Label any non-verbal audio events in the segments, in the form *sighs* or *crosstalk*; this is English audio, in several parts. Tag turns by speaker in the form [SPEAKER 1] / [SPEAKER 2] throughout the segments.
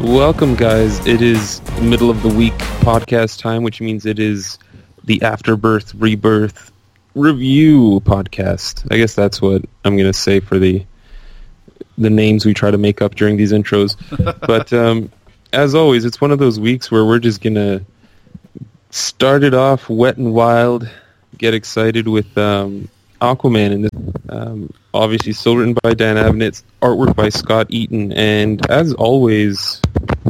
[SPEAKER 1] Welcome, guys. It is middle of the week podcast time, which means it is the Afterbirth Rebirth review podcast. I guess that's what I'm going to say for the the names we try to make up during these intros. *laughs* but um, as always, it's one of those weeks where we're just going to start it off wet and wild, get excited with um, Aquaman in this. Um, obviously, still written by Dan Abnett, artwork by Scott Eaton, and as always,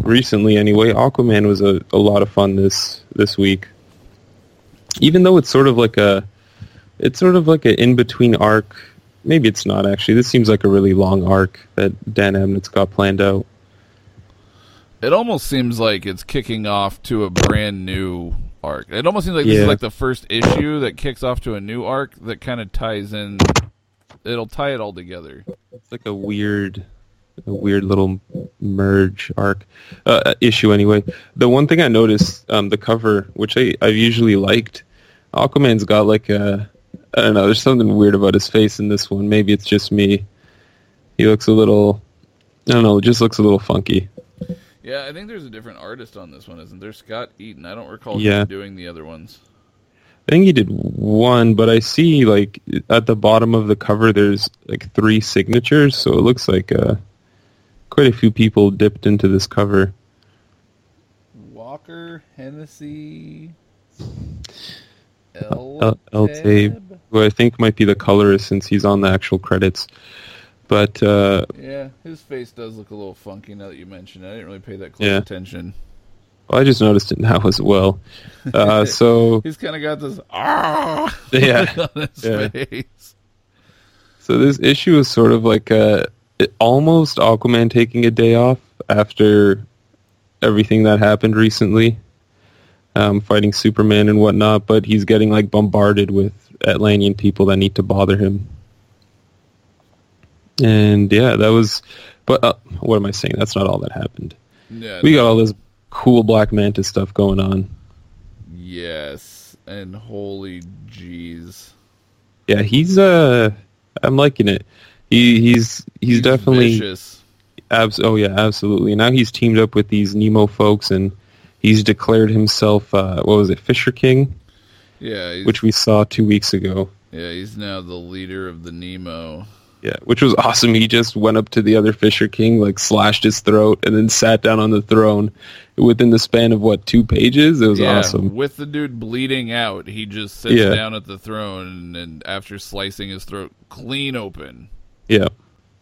[SPEAKER 1] recently anyway, Aquaman was a, a lot of fun this this week. Even though it's sort of like a, it's sort of like an in between arc. Maybe it's not actually. This seems like a really long arc that Dan Abnett's got planned out.
[SPEAKER 2] It almost seems like it's kicking off to a brand new arc. It almost seems like this is like the first issue that kicks off to a new arc that kind of ties in. It'll tie it all together.
[SPEAKER 1] It's like a weird, a weird little merge arc uh, uh, issue. Anyway, the one thing I noticed, um, the cover, which I I've usually liked, Aquaman's got like a, I don't know. There's something weird about his face in this one. Maybe it's just me. He looks a little, I don't know. It just looks a little funky.
[SPEAKER 2] Yeah, I think there's a different artist on this one, isn't there? Scott Eaton. I don't recall
[SPEAKER 1] Yeah.
[SPEAKER 2] him doing the other ones.
[SPEAKER 1] I think he did one, but I see like at the bottom of the cover, there's like three signatures, so it looks like uh, quite a few people dipped into this cover.
[SPEAKER 2] Walker Hennessy.
[SPEAKER 1] El, Eltaeb, who I think might be the colorist since he's on the actual credits. But uh,
[SPEAKER 2] Yeah, his face does look a little funky now that you mention it. I didn't really pay that close
[SPEAKER 1] Yeah.
[SPEAKER 2] attention.
[SPEAKER 1] I just noticed it now as well. Uh, *laughs* so
[SPEAKER 2] He's kind of got this ah *laughs*
[SPEAKER 1] Yeah, *laughs*
[SPEAKER 2] on his
[SPEAKER 1] yeah.
[SPEAKER 2] face.
[SPEAKER 1] so this issue is sort of like uh it- almost Aquaman taking a day off after everything that happened recently, um, fighting Superman and whatnot. But he's getting like bombarded with Atlantean people that need to bother him. And yeah, that was. But uh, what am I saying? That's not all that happened.
[SPEAKER 2] Yeah,
[SPEAKER 1] We got all this cool Black Manta stuff going on.
[SPEAKER 2] Yes, and holy jeez,
[SPEAKER 1] Yeah, he's uh, I'm liking it. He he's he's, definitely
[SPEAKER 2] vicious.
[SPEAKER 1] abs. Oh yeah, absolutely. Now he's teamed up with these Nemo folks, and he's declared himself. Uh, what was it, Fisher King,
[SPEAKER 2] Yeah,
[SPEAKER 1] which we saw two weeks ago.
[SPEAKER 2] yeah, he's now the leader of the Nemo.
[SPEAKER 1] Yeah, which was awesome. He just went up to the other Fisher King, like slashed his throat, and then sat down on the throne within the span of what two pages. It was
[SPEAKER 2] yeah,
[SPEAKER 1] awesome.
[SPEAKER 2] with the dude bleeding out, he just sits
[SPEAKER 1] Yeah.
[SPEAKER 2] down at the throne, and, and after slicing his throat clean open.
[SPEAKER 1] Yeah,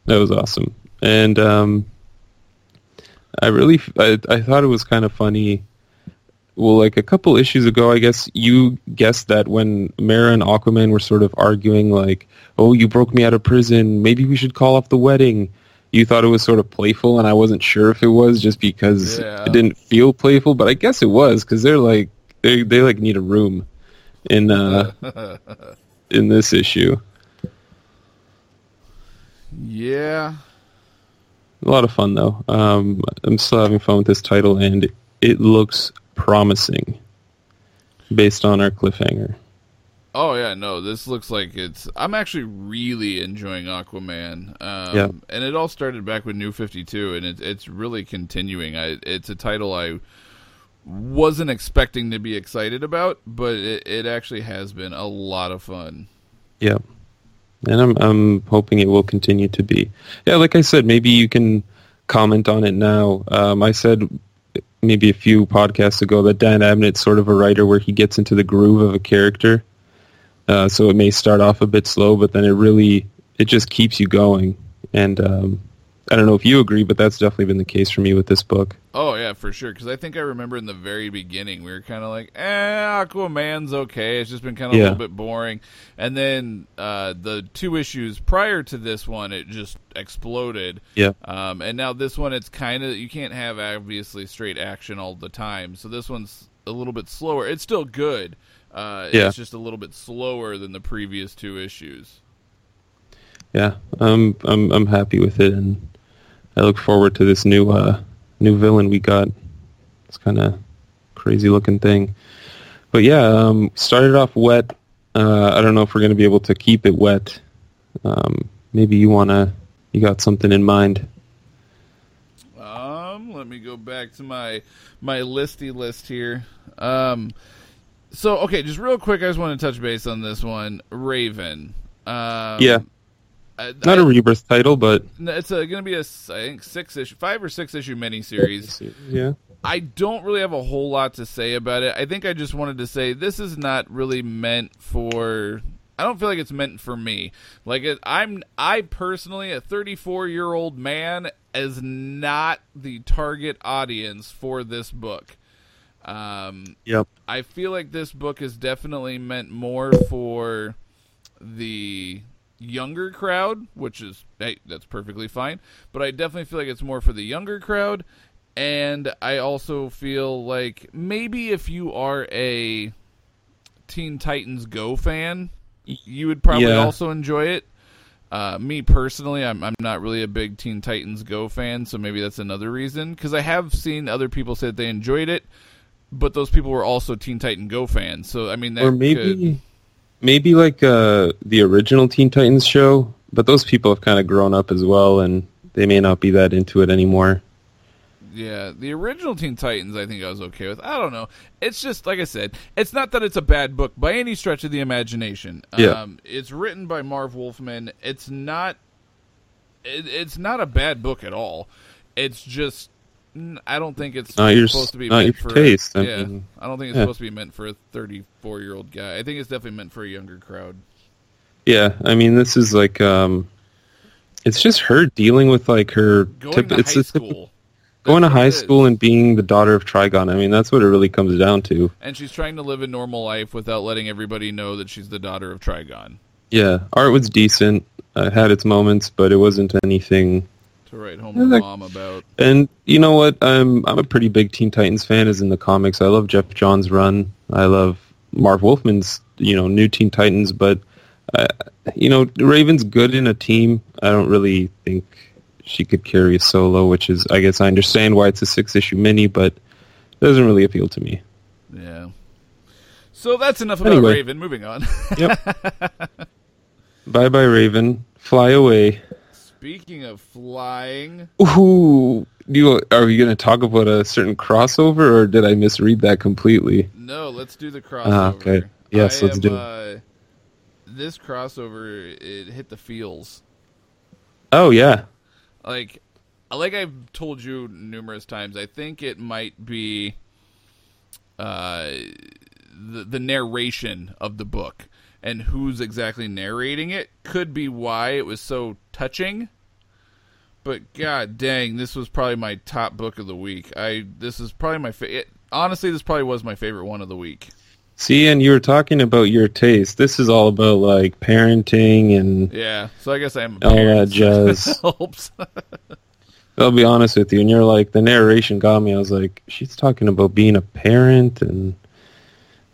[SPEAKER 1] that was awesome. And um, I really, I, I thought it was kind of funny. Well, like a couple issues ago, I guess you guessed that when Mera and Aquaman were sort of arguing, like, "Oh, you broke me out of prison. Maybe we should call off the wedding." You thought it was sort of playful, and I wasn't sure if it was just because
[SPEAKER 2] Yeah.
[SPEAKER 1] it didn't feel playful. But I guess it was because they're like they they like need a room in uh *laughs* in this issue.
[SPEAKER 2] Yeah,
[SPEAKER 1] A lot of fun though. Um, I'm still having fun with this title, and it looks promising based on our cliffhanger.
[SPEAKER 2] Oh yeah, no, this looks like it's. I'm actually really enjoying Aquaman. Um,
[SPEAKER 1] Yeah.
[SPEAKER 2] and it all started back with New Fifty Two, and it's it's really continuing. I it's a title I wasn't expecting to be excited about, but it, it actually has been a lot of fun.
[SPEAKER 1] Yeah, and I'm I'm hoping it will continue to be. Yeah, like I said, maybe you can comment on it now. Um, I said maybe a few podcasts ago that Dan Abnett's sort of a writer where he gets into the groove of a character. Uh, so it may start off a bit slow, but then it really it just keeps you going. And um, I don't know if you agree, but that's definitely been the case for me with this book.
[SPEAKER 2] Oh yeah, for sure. Because I think I remember in the very beginning we were kind of like, "Eh, Aquaman's okay." It's just been kind of a little bit boring. And then uh, the two issues prior to this one, it just exploded.
[SPEAKER 1] Yeah.
[SPEAKER 2] Um, and now this one, it's kind of you can't have obviously straight action all the time. So this one's a little bit slower. It's still good. Uh,
[SPEAKER 1] Yeah.
[SPEAKER 2] It's just a little bit slower than the previous two issues.
[SPEAKER 1] yeah, um, I'm I'm happy with it, and I look forward to this new uh, new villain we got. It's kind of crazy looking thing, but yeah, um, started off wet. Uh, I don't know if we're going to be able to keep it wet. Um, maybe you wanna you got something in mind.
[SPEAKER 2] Um, Let me go back to my my listy list here. Um, so okay, just real quick, I just want to touch base on this one, Raven. Um,
[SPEAKER 1] Yeah.
[SPEAKER 2] I,
[SPEAKER 1] Not
[SPEAKER 2] I-
[SPEAKER 1] a rebirth title, but
[SPEAKER 2] it's going to be a I think six issue, five or six issue miniseries.
[SPEAKER 1] yeah.
[SPEAKER 2] I don't really have a whole lot to say about it. I think I just wanted to say this is not really meant for. I don't feel like it's meant for me. Like it, I'm, I personally, a 34 year old man, is not the target audience for this book. Um,
[SPEAKER 1] Yep.
[SPEAKER 2] I feel like this book is definitely meant more for the younger crowd, which is hey, that's perfectly fine. But I definitely feel like it's more for the younger crowd, and I also feel like maybe if you are a Teen Titans Go fan, you would probably
[SPEAKER 1] Yeah.
[SPEAKER 2] also enjoy it. Uh, me personally, I'm I'm not really a big Teen Titans Go fan, so maybe that's another reason. Because I have seen other people say that they enjoyed it, but those people were also Teen Titan Go fans. So I mean, that
[SPEAKER 1] or maybe
[SPEAKER 2] could-
[SPEAKER 1] maybe like uh, the original Teen Titans show, but those people have kind of grown up as well, and they may not be that into it anymore.
[SPEAKER 2] Yeah, the original Teen Titans, I think I was okay with. I don't know. It's just like I said. It's not that it's a bad book by any stretch of the imagination.
[SPEAKER 1] Yeah.
[SPEAKER 2] Um, it's written by Marv Wolfman. It's not. It, it's not a bad book at all. It's just. I don't think it's
[SPEAKER 1] Not your-
[SPEAKER 2] supposed to be
[SPEAKER 1] not
[SPEAKER 2] meant
[SPEAKER 1] your
[SPEAKER 2] for.
[SPEAKER 1] taste, I
[SPEAKER 2] yeah,
[SPEAKER 1] mean,
[SPEAKER 2] I don't think it's
[SPEAKER 1] yeah.
[SPEAKER 2] supposed to be meant for a 34 year old guy. I think it's definitely meant for a younger crowd.
[SPEAKER 1] Yeah, I mean, this is like um, it's just her dealing with like her
[SPEAKER 2] Going
[SPEAKER 1] tip-
[SPEAKER 2] to
[SPEAKER 1] it's
[SPEAKER 2] high school.
[SPEAKER 1] going to
[SPEAKER 2] That's what
[SPEAKER 1] high school and being the daughter of Trigon. I mean, that's what it really comes down to.
[SPEAKER 2] and she's trying to live a normal life without letting everybody know that she's the daughter of Trigon.
[SPEAKER 1] Yeah, art was decent. Uh, had its moments, but it wasn't anything.
[SPEAKER 2] To write home
[SPEAKER 1] Yeah,
[SPEAKER 2] to mom about.
[SPEAKER 1] And you know what? I'm I'm a pretty big Teen Titans fan, as in the comics. I love Geoff Johns' run. I love Marv Wolfman's you know new Teen Titans, but uh, you know Raven's good in a team. I don't really think she could carry a solo, which is I guess I understand why it's a six issue mini, but it doesn't really appeal to me.
[SPEAKER 2] Yeah. So that's enough about
[SPEAKER 1] Anyway.
[SPEAKER 2] Raven. Moving on.
[SPEAKER 1] Yep. *laughs* bye bye Raven. Fly away.
[SPEAKER 2] Speaking of flying,
[SPEAKER 1] Ooh, do you, are we going to talk about a certain crossover, or did I misread that completely?
[SPEAKER 2] no, let's do the crossover.
[SPEAKER 1] Ah, okay. Yes,
[SPEAKER 2] I
[SPEAKER 1] let's
[SPEAKER 2] am,
[SPEAKER 1] do it.
[SPEAKER 2] Uh, this crossover it hit the feels.
[SPEAKER 1] Oh yeah,
[SPEAKER 2] Like, like I've told you numerous times, I think it might be uh, the the narration of the book and who's exactly narrating it could be why it was so touching. But god dang, this was probably my top book of the week. I this is probably my favorite. Honestly, this probably was my favorite one of the week.
[SPEAKER 1] See, and you were talking about your taste. This is all about like parenting, and
[SPEAKER 2] Yeah, so I guess I am a
[SPEAKER 1] All
[SPEAKER 2] parent,
[SPEAKER 1] that jazz.
[SPEAKER 2] helps.
[SPEAKER 1] I'll be honest with you. And you're like, the narration got me. I was like, she's talking about being a parent and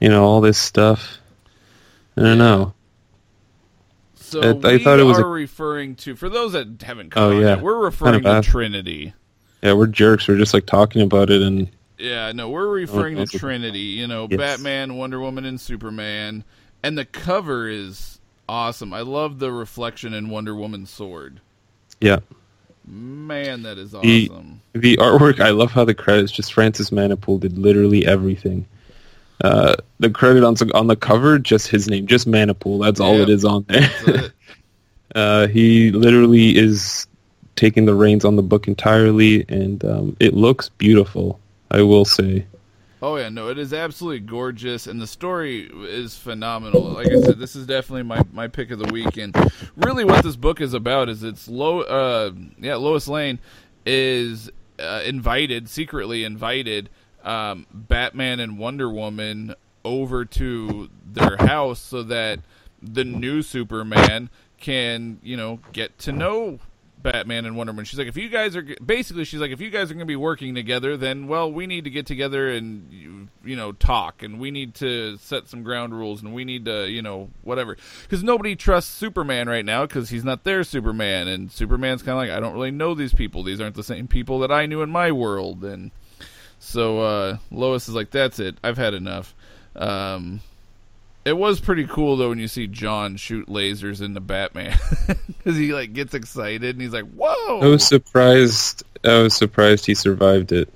[SPEAKER 1] you know all this stuff. I don't know.
[SPEAKER 2] So
[SPEAKER 1] I- I
[SPEAKER 2] we
[SPEAKER 1] thought it was
[SPEAKER 2] are
[SPEAKER 1] a-
[SPEAKER 2] referring to for those that haven't oh, caught
[SPEAKER 1] Oh, yeah.
[SPEAKER 2] we're referring
[SPEAKER 1] Kind of
[SPEAKER 2] to. Trinity.
[SPEAKER 1] Yeah, we're jerks. We're just like talking about it, and
[SPEAKER 2] Yeah, no, we're referring to Trinity. You know,
[SPEAKER 1] Yes.
[SPEAKER 2] Batman, Wonder Woman, and Superman, and the cover is awesome. I love the reflection in Wonder Woman's sword.
[SPEAKER 1] yeah,
[SPEAKER 2] Man, that is
[SPEAKER 1] The-
[SPEAKER 2] awesome.
[SPEAKER 1] the artwork. I love how the credits. Just Francis Manapul did literally everything. Uh, the credit on on the cover, just his name, just Manapul. That's all it is on there. *laughs* Uh, he literally is taking the reins on the book entirely, and um, it looks beautiful. I will say.
[SPEAKER 2] Oh yeah, no, it is absolutely gorgeous, and the story is phenomenal. Like I said, this is definitely my, my pick of the week, and really, what this book is about is it's Lo, uh, yeah, Lois Lane is uh, invited, secretly invited, um, Batman and Wonder Woman over to their house so that the new Superman can, you know, get to know Batman and Wonder Woman. She's like, if you guys are basically, she's like, if you guys are going to be working together, then well, we need to get together and you, you know talk, and we need to set some ground rules, and we need to you know whatever, because nobody trusts Superman right now because he's not their Superman, and Superman's kind of like, I don't really know these people. These aren't the same people that I knew in my world, and so uh, Lois is like, that's it. I've had enough. Um, It was pretty cool though when you see John shoot lasers into Batman *laughs* because he like gets excited and he's like, "Whoa!"
[SPEAKER 1] I was surprised. I was surprised he survived it.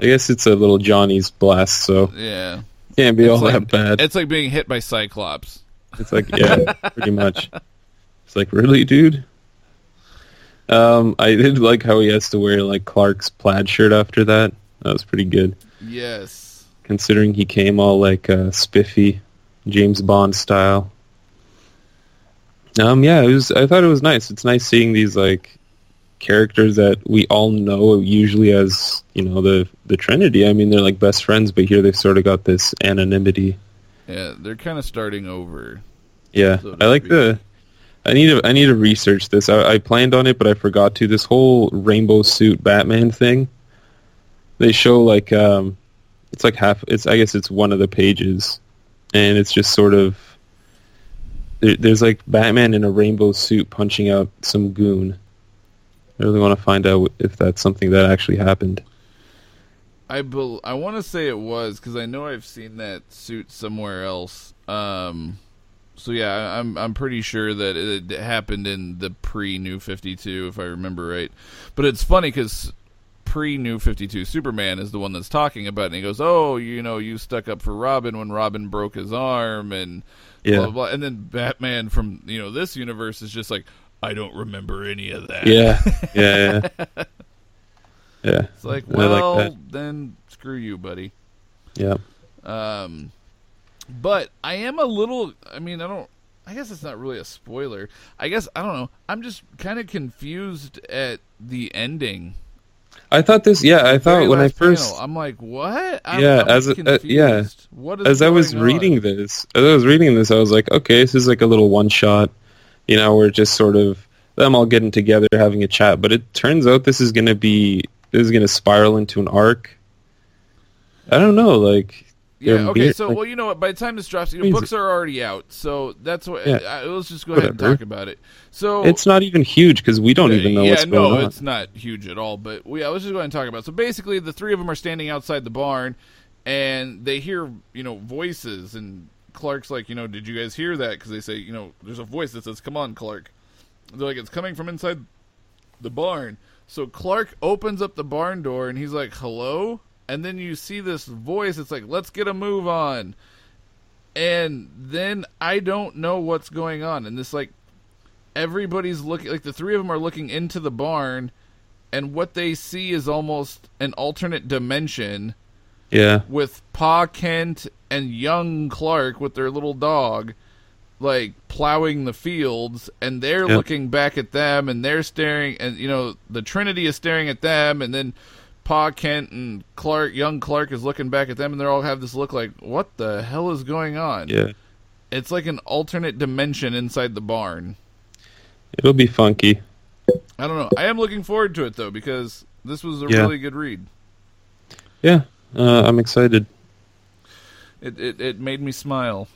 [SPEAKER 1] I guess it's a little Johnny's blast, so
[SPEAKER 2] yeah,
[SPEAKER 1] can't be
[SPEAKER 2] It's
[SPEAKER 1] all
[SPEAKER 2] like-
[SPEAKER 1] that bad.
[SPEAKER 2] it's like being hit by Cyclops.
[SPEAKER 1] It's like, yeah, pretty much. It's like, really, dude? Um, I did like how he has to wear like Clark's plaid shirt after that. That was pretty good,
[SPEAKER 2] Yes.
[SPEAKER 1] considering he came all like uh, spiffy, James Bond style. Um, yeah, it was. I thought it was nice. It's nice seeing these like characters that we all know usually as you know the the Trinity. I mean, they're like best friends, but here they've sort of got this anonymity.
[SPEAKER 2] Yeah, they're kind of starting over.
[SPEAKER 1] Yeah,
[SPEAKER 2] so
[SPEAKER 1] I like
[SPEAKER 2] speak.
[SPEAKER 1] the. I need to. I need to research this. I, I planned on it, but I forgot to. This whole rainbow suit Batman thing. They show like um, it's like half. It's I guess it's one of the pages, and it's just sort of. There, there's like Batman in a rainbow suit punching out some goon. I really want to find out if that's something that actually happened.
[SPEAKER 2] I bel I want to say it was because I know I've seen that suit somewhere else. Um, so yeah, I'm I'm pretty sure that it happened in the pre New Fifty Two, if I remember right. But it's funny because pre New Fifty Two Superman is the one that's talking about, it, and he goes, "Oh, you know, you stuck up for Robin when Robin broke his arm," and
[SPEAKER 1] Yeah.
[SPEAKER 2] blah, blah, blah. and then Batman from you know this universe is just like, "I don't remember any of that."
[SPEAKER 1] Yeah, *laughs* yeah, yeah. yeah.
[SPEAKER 2] it's like,
[SPEAKER 1] I like
[SPEAKER 2] well, then screw you, buddy.
[SPEAKER 1] Yeah.
[SPEAKER 2] Um, but I am a little. I mean, I don't. I guess it's not really a spoiler. I guess I don't know. I'm just kind of confused at the ending.
[SPEAKER 1] I thought this. Yeah, I thought when I first.
[SPEAKER 2] panel, I'm like, what? I'm,
[SPEAKER 1] Yeah,
[SPEAKER 2] I'm
[SPEAKER 1] as uh, yeah.
[SPEAKER 2] What is
[SPEAKER 1] as I was
[SPEAKER 2] going
[SPEAKER 1] reading this, as I was reading this, I was like, okay, this is like a little one shot, you know, where just sort of them all getting together, having a chat. But it turns out this is going to be this is going to spiral into an arc. I don't know, like
[SPEAKER 2] Yeah. Okay. So,
[SPEAKER 1] like-
[SPEAKER 2] well, you know what? By the time this drops, you know, books are already out. So that's what.
[SPEAKER 1] Yeah.
[SPEAKER 2] I, let's just go ahead and talk about it. So
[SPEAKER 1] it's not even huge because we don't even know
[SPEAKER 2] yeah,
[SPEAKER 1] what's
[SPEAKER 2] no,
[SPEAKER 1] on.
[SPEAKER 2] it's not huge at all. But we, I was just going to talk about. It. So basically, the three of them are standing outside the barn, and they hear you know voices, and Clark's like, you know, did you guys hear that? Because they say, you know, there's a voice that says, "Come on, Clark." They're like, it's coming from inside the barn. So Clark opens up the barn door, and he's like, "Hello." And then you see this voice. It's like, "Let's get a move on." And then I don't know what's going on, and this like everybody's looking like the three of them are looking into the barn and what they see is almost an alternate dimension
[SPEAKER 1] Yeah,
[SPEAKER 2] with Pa Kent and young Clark with their little dog like plowing the fields and they're
[SPEAKER 1] Yep.
[SPEAKER 2] looking back at them and they're staring and you know the Trinity is staring at them and then Pa Kent and Clark young Clark is looking back at them and they all have this look like what the hell is going on?
[SPEAKER 1] yeah,
[SPEAKER 2] It's like an alternate dimension inside the barn.
[SPEAKER 1] it'll be funky.
[SPEAKER 2] I don't know. I am looking forward to it though because this was a
[SPEAKER 1] Yeah.
[SPEAKER 2] really good read.
[SPEAKER 1] Yeah, uh, I'm excited.
[SPEAKER 2] It, it it made me smile.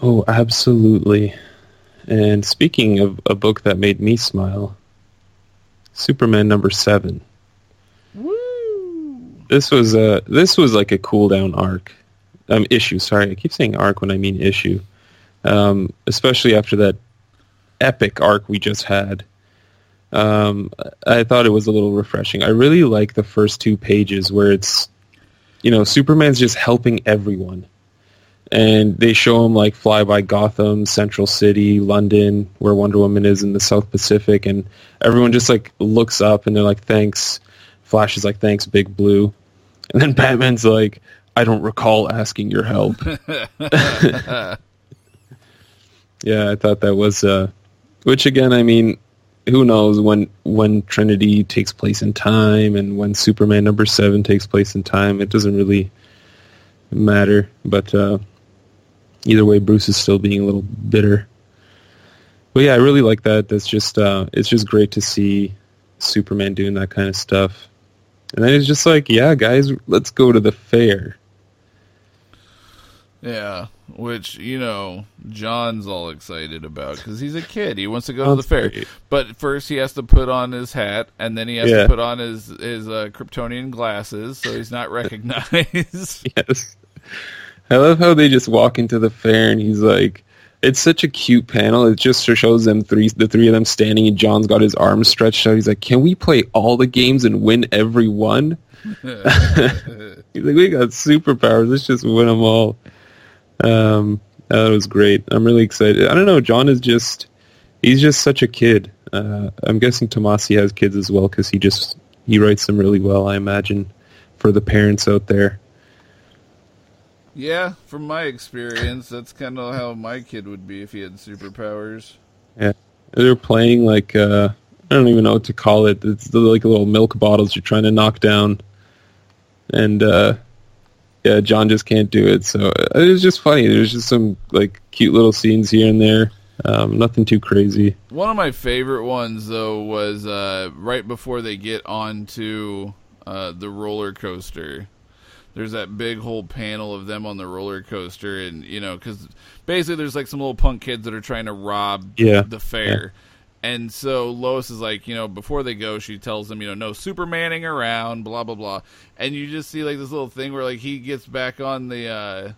[SPEAKER 1] Oh, absolutely. And speaking of a book that made me smile, Superman number seven.
[SPEAKER 2] Woo!
[SPEAKER 1] This was a this was like a cool down arc, um, issue. Sorry, I keep saying arc when I mean issue. Um, especially after that epic arc we just had. Um, I thought it was a little refreshing. I really like the first two pages where it's, you know, Superman's just helping everyone, and they show him like fly by Gotham, Central City, London, where Wonder Woman is in the South Pacific, and everyone just like looks up and they're like, "Thanks." Flash is like, "Thanks, Big Blue," and then Batman's like, "I don't recall asking your help." *laughs* *laughs* yeah, I thought that was, uh, which again, I mean, who knows when when Trinity takes place in time and when Superman number seven takes place in time? It doesn't really matter, but uh, either way, Bruce is still being a little bitter. But yeah, I really like that. That's just uh, it's just great to see Superman doing that kind of stuff. And then it's just like, yeah, guys, let's go to the fair.
[SPEAKER 2] Yeah, which you know John's all excited about because he's a kid. He wants to go to the fair,
[SPEAKER 1] Great.
[SPEAKER 2] but first he has to put on his hat, and then he has
[SPEAKER 1] Yeah.
[SPEAKER 2] to put on his his uh, Kryptonian glasses so he's not *laughs* recognized.
[SPEAKER 1] Yes. I love how they just walk into the fair and he's like, it's such a cute panel. It just shows them three, the three of them standing, and John's got his arms stretched out. He's like, "Can we play all the games and win every one?" *laughs* he's like, "We got superpowers. Let's just win them all." Um, that was great. I'm really excited. I don't know. John is just, he's just such a kid. Uh, I'm guessing Tomasi has kids as well because he just he writes them really well. I imagine for the parents out there.
[SPEAKER 2] Yeah, from my experience, that's kind of how my kid would be if he had superpowers.
[SPEAKER 1] Yeah, they're playing like uh, I don't even know what to call it. It's the, like little milk bottles you're trying to knock down, and uh, yeah, John just can't do it. So uh, it was just funny. There's just some like cute little scenes here and there. Um, nothing too crazy.
[SPEAKER 2] One of my favorite ones though was uh, right before they get onto uh, the roller coaster there's that big whole panel of them on the roller coaster, and you know, because basically there's like some little punk kids that are trying to rob
[SPEAKER 1] yeah.
[SPEAKER 2] the fair. Yeah. And so Lois is like, you know, before they go, she tells them, you know, no Supermaning around, blah blah blah. And you just see like this little thing where like he gets back on the uh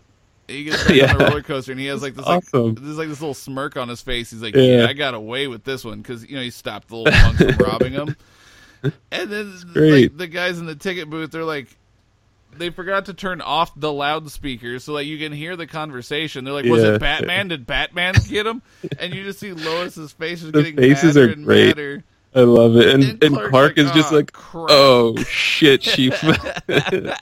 [SPEAKER 2] he gets *laughs* back yeah. on the roller coaster and he has like this awesome. like this like this little smirk on his face. He's like, yeah, yeah I got away with this one because you know he stopped the little punks from robbing *laughs* him. And then like, the guys in the ticket booth, they're like, they forgot to turn off the loudspeakers so that you can hear the conversation. They're like, "Was yeah. it Batman? Did Batman get him?" And you just see Lois's face is getting faces madder are and great. madder.
[SPEAKER 1] I love it, and and Clark, Clark is just oh, like, crap. "Oh shit, she." *laughs* *laughs* yeah,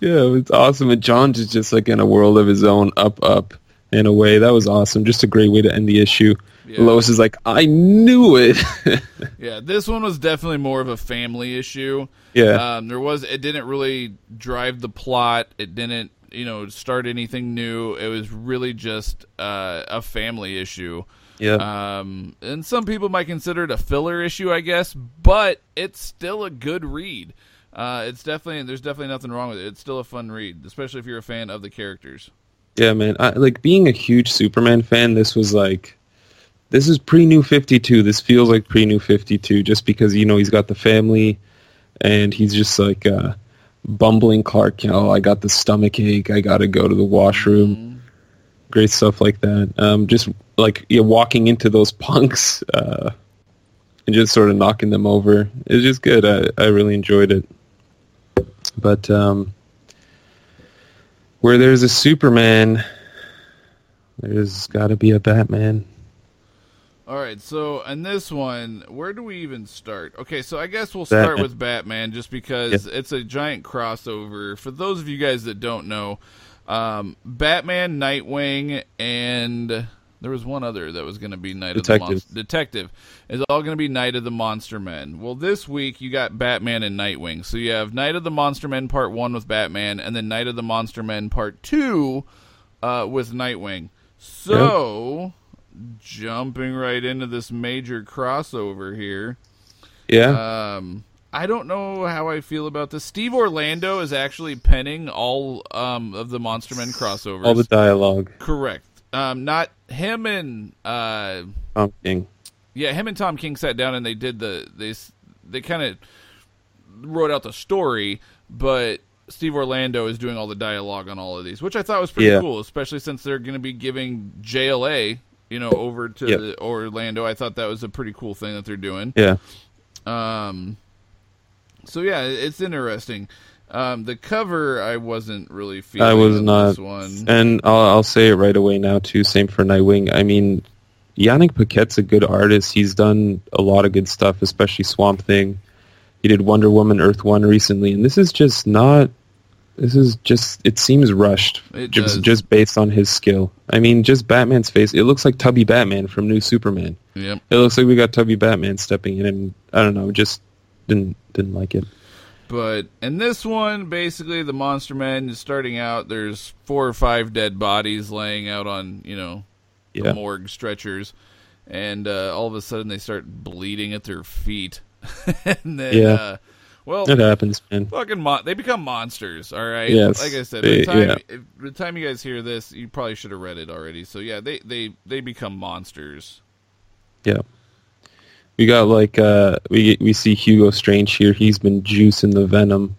[SPEAKER 1] it's awesome, and John is just like in a world of his own, up, up. In a way, that was awesome. Just a great way to end the issue. Yeah. Lois is like, I knew it. *laughs*
[SPEAKER 2] yeah, this one was definitely more of a family issue.
[SPEAKER 1] Yeah,
[SPEAKER 2] um, there was. It didn't really drive the plot. It didn't, you know, start anything new. It was really just uh, a family issue.
[SPEAKER 1] Yeah.
[SPEAKER 2] Um, and some people might consider it a filler issue, I guess, but it's still a good read. Uh, it's definitely there's definitely nothing wrong with it. It's still a fun read, especially if you're a fan of the characters.
[SPEAKER 1] Yeah, man. I, like being a huge Superman fan, this was like this is pre New Fifty Two. This feels like pre New Fifty Two, just because you know he's got the family, and he's just like uh, bumbling Clark. You know, I got the stomach ache. I got to go to the washroom. Mm-hmm. Great stuff like that. Um, just like you know, walking into those *laughs* punks uh, and just sort of knocking them over. It's just good. I, I really enjoyed it. But um, where there's a Superman, there's got to be a Batman.
[SPEAKER 2] All right, so in this one, where do we even start? Okay, so I guess we'll start Batman. with Batman just because yeah. it's a giant crossover. For those of you guys that don't know, um, Batman, Nightwing, and there was one other that was going to be Night Detective. of the Monster Detective is all going to be Night of the Monster Men. Well, this week you got Batman and Nightwing, so you have Night of the Monster Men Part One with Batman, and then Night of the Monster Men Part Two uh, with Nightwing. So. Yep jumping right into this major crossover here.
[SPEAKER 1] Yeah.
[SPEAKER 2] Um, I don't know how I feel about this. Steve Orlando is actually penning all um, of the Monster Men crossovers.
[SPEAKER 1] All the dialogue.
[SPEAKER 2] Correct. Um, not him and uh,
[SPEAKER 1] Tom King.
[SPEAKER 2] Yeah, him and Tom King sat down and they did the they they kind of wrote out the story, but Steve Orlando is doing all the dialogue on all of these, which I thought was pretty yeah. cool, especially since they're going to be giving JLA you know, over to yep. Orlando. I thought that was a pretty cool thing that they're doing.
[SPEAKER 1] Yeah.
[SPEAKER 2] Um. So yeah, it's interesting. Um, the cover I wasn't really feeling.
[SPEAKER 1] I was not. one. And I'll, I'll say it right away now too. Same for Nightwing. I mean, Yanick Paquette's a good artist. He's done a lot of good stuff, especially Swamp Thing. He did Wonder Woman Earth One recently, and this is just not this is just it seems rushed it just does. just based on his skill. I mean, just Batman's face, it looks like Tubby Batman from New Superman.
[SPEAKER 2] Yep.
[SPEAKER 1] It looks like we got Tubby Batman stepping in and I don't know, just didn't didn't like it.
[SPEAKER 2] But in this one, basically the monster men is starting out, there's four or five dead bodies laying out on, you know, yeah. the morgue stretchers. And uh, all of a sudden they start bleeding at their feet. *laughs* and then yeah. uh, well,
[SPEAKER 1] it happens, man.
[SPEAKER 2] Fucking, mon- they become monsters. All right.
[SPEAKER 1] Yes.
[SPEAKER 2] Like I said, by the time, yeah. if, by the time you guys hear this, you probably should have read it already. So yeah, they they they become monsters.
[SPEAKER 1] Yeah. We got like uh we we see Hugo Strange here. He's been juicing the venom.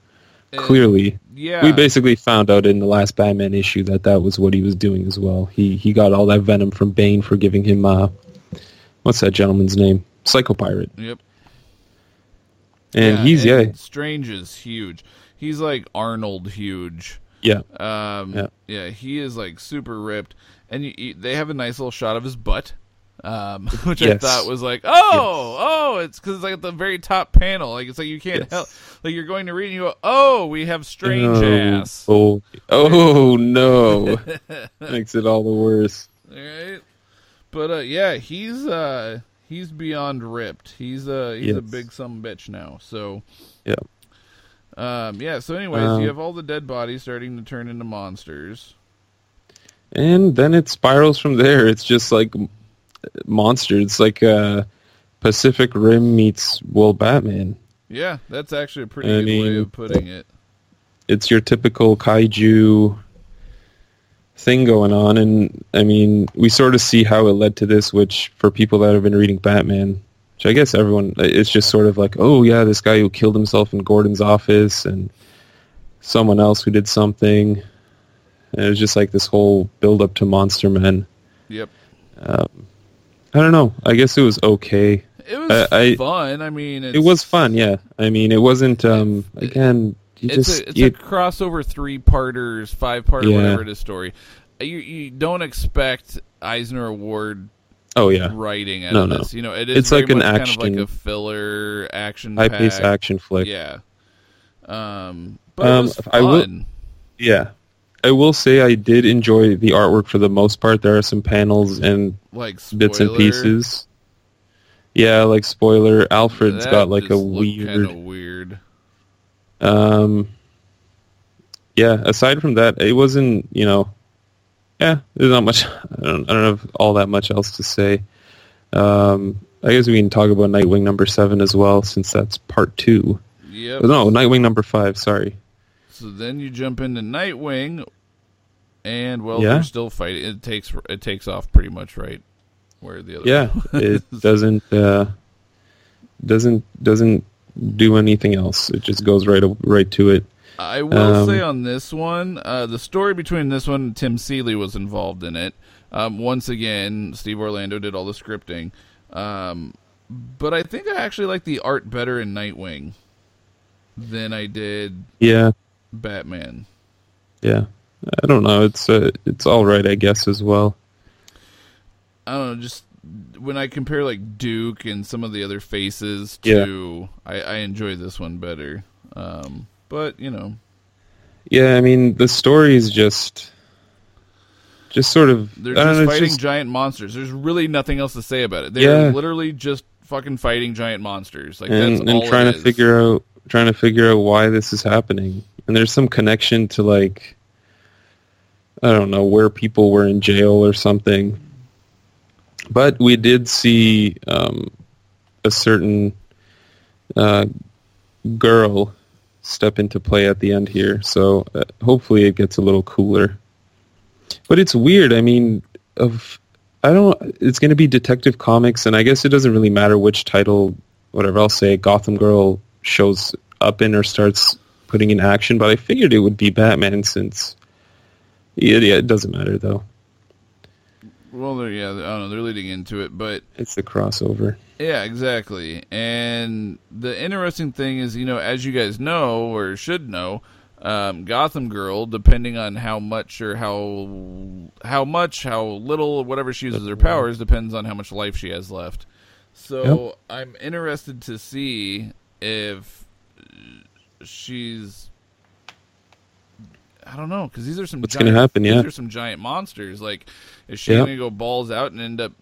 [SPEAKER 1] And, Clearly,
[SPEAKER 2] yeah,
[SPEAKER 1] We basically found out in the last Batman issue that that was what he was doing as well. He he got all that venom from Bane for giving him uh, what's that gentleman's name? Psycho Pirate.
[SPEAKER 2] Yep.
[SPEAKER 1] And
[SPEAKER 2] Yeah,
[SPEAKER 1] he's
[SPEAKER 2] and
[SPEAKER 1] yeah
[SPEAKER 2] Strange is huge. He's like Arnold huge.
[SPEAKER 1] yeah
[SPEAKER 2] Um,
[SPEAKER 1] Yeah.
[SPEAKER 2] yeah. he is like super ripped, and you, you, they have a nice little shot of his butt, um, *laughs* which I thought was like, oh, oh, it's because it's like at the very top panel, like it's like you can't
[SPEAKER 1] Yes.
[SPEAKER 2] help, like you're going to read and you go, oh, we have strange
[SPEAKER 1] oh,
[SPEAKER 2] ass,
[SPEAKER 1] Oh, oh no, *laughs* makes it all the worse.
[SPEAKER 2] right? But uh, yeah, he's uh, he's beyond ripped. He's uh, he's a big some bitch now. So
[SPEAKER 1] Yeah.
[SPEAKER 2] um, yeah. So anyways,
[SPEAKER 1] Um,
[SPEAKER 2] you have all the dead bodies starting to turn into monsters.
[SPEAKER 1] And then it spirals from there. It's just like monster. It's like uh, Pacific Rim meets well Batman.
[SPEAKER 2] Yeah, that's actually a pretty
[SPEAKER 1] I
[SPEAKER 2] good way
[SPEAKER 1] mean-
[SPEAKER 2] of putting it.
[SPEAKER 1] It's your typical kaiju thing going on, and I mean, we sort of see how it led to this. Which, for people that have been reading Batman, which I guess everyone, it's just sort of like, oh yeah, this guy who killed himself in Gordon's office, and someone else who did something. And it was just like this whole build up to Monster Men.
[SPEAKER 2] Yep.
[SPEAKER 1] I don't know. I guess it was okay.
[SPEAKER 2] It was
[SPEAKER 1] I-
[SPEAKER 2] fun. I mean,
[SPEAKER 1] It was fun, yeah. I mean, it wasn't. Um, again, you
[SPEAKER 2] It's
[SPEAKER 1] just
[SPEAKER 2] a it's
[SPEAKER 1] you,
[SPEAKER 2] a crossover three parters, five part,
[SPEAKER 1] Yeah.
[SPEAKER 2] whatever it is story. You you don't expect Eisner Award
[SPEAKER 1] oh yeah,
[SPEAKER 2] writing out
[SPEAKER 1] No,
[SPEAKER 2] of
[SPEAKER 1] no.
[SPEAKER 2] this. You know, it is
[SPEAKER 1] It's like an
[SPEAKER 2] action, kind of like a filler action.
[SPEAKER 1] high paced action flick.
[SPEAKER 2] Yeah. Um, but
[SPEAKER 1] Um. I will- Yeah. I will say I did enjoy the artwork for the most part. There are some panels and
[SPEAKER 2] like
[SPEAKER 1] bits and pieces. Yeah, like spoiler, Alfred's
[SPEAKER 2] that
[SPEAKER 1] got like a weird.
[SPEAKER 2] weird.
[SPEAKER 1] Um. Yeah. Aside from that, it wasn't. You know. Yeah, there's not much. *laughs* I don't. I don't have all that much else to say. Um. I guess we can talk about Nightwing number seven as well, since that's part two.
[SPEAKER 2] Yep.
[SPEAKER 1] No, Nightwing number five. Sorry.
[SPEAKER 2] So then you jump into Nightwing, and well,
[SPEAKER 1] Yeah.
[SPEAKER 2] they're still fighting. It takes it takes off pretty much right where the other.
[SPEAKER 1] Yeah, *laughs* it doesn't. Uh, doesn't doesn't do anything else. It just goes right right to it.
[SPEAKER 2] I will
[SPEAKER 1] Um,
[SPEAKER 2] say on this one, uh, the story between this one and Tim Seeley was involved in it. Um, once again, Steve Orlando did all the scripting. Um, but I think I actually like the art better in Nightwing than I did
[SPEAKER 1] Yeah,
[SPEAKER 2] Batman.
[SPEAKER 1] yeah. I don't know. It's uh, it's all right, I guess, as well.
[SPEAKER 2] I don't know, just when I compare like Duke and some of the other faces to, I, I enjoy this one better. Um, but you know,
[SPEAKER 1] Yeah, I mean the story is just, just sort of.
[SPEAKER 2] they're just
[SPEAKER 1] know,
[SPEAKER 2] fighting
[SPEAKER 1] just-
[SPEAKER 2] giant monsters. There's really nothing else to say about it. They're
[SPEAKER 1] Yeah.
[SPEAKER 2] literally just fucking fighting giant monsters. Like
[SPEAKER 1] and
[SPEAKER 2] that's
[SPEAKER 1] and
[SPEAKER 2] all
[SPEAKER 1] trying to figure out trying to figure out why this is happening. And there's some connection to like, I don't know where people were in jail or something. But we did see um, a certain uh, girl step into play at the end here, so uh, hopefully it gets a little cooler. But it's weird. I mean, of I don't. It's going to be Detective Comics, and I guess it doesn't really matter which title, whatever I'll say, Gotham Girl shows up in or starts putting in action. But I figured it would be Batman since. Yeah, yeah it doesn't matter though.
[SPEAKER 2] Well, they're, yeah, I don't know. They're leading into it, but
[SPEAKER 1] It's the crossover.
[SPEAKER 2] yeah, exactly. And the interesting thing is, you know, as you guys know or should know, um, Gotham Girl, depending on how much or how how much, how little, whatever she uses her powers, depends on how much life she has left. So I'm interested to see if she's. I don't know because these are some.
[SPEAKER 1] What's gonna happen, yeah.
[SPEAKER 2] these are some giant monsters. Like, is she
[SPEAKER 1] Yeah.
[SPEAKER 2] gonna go balls out and end up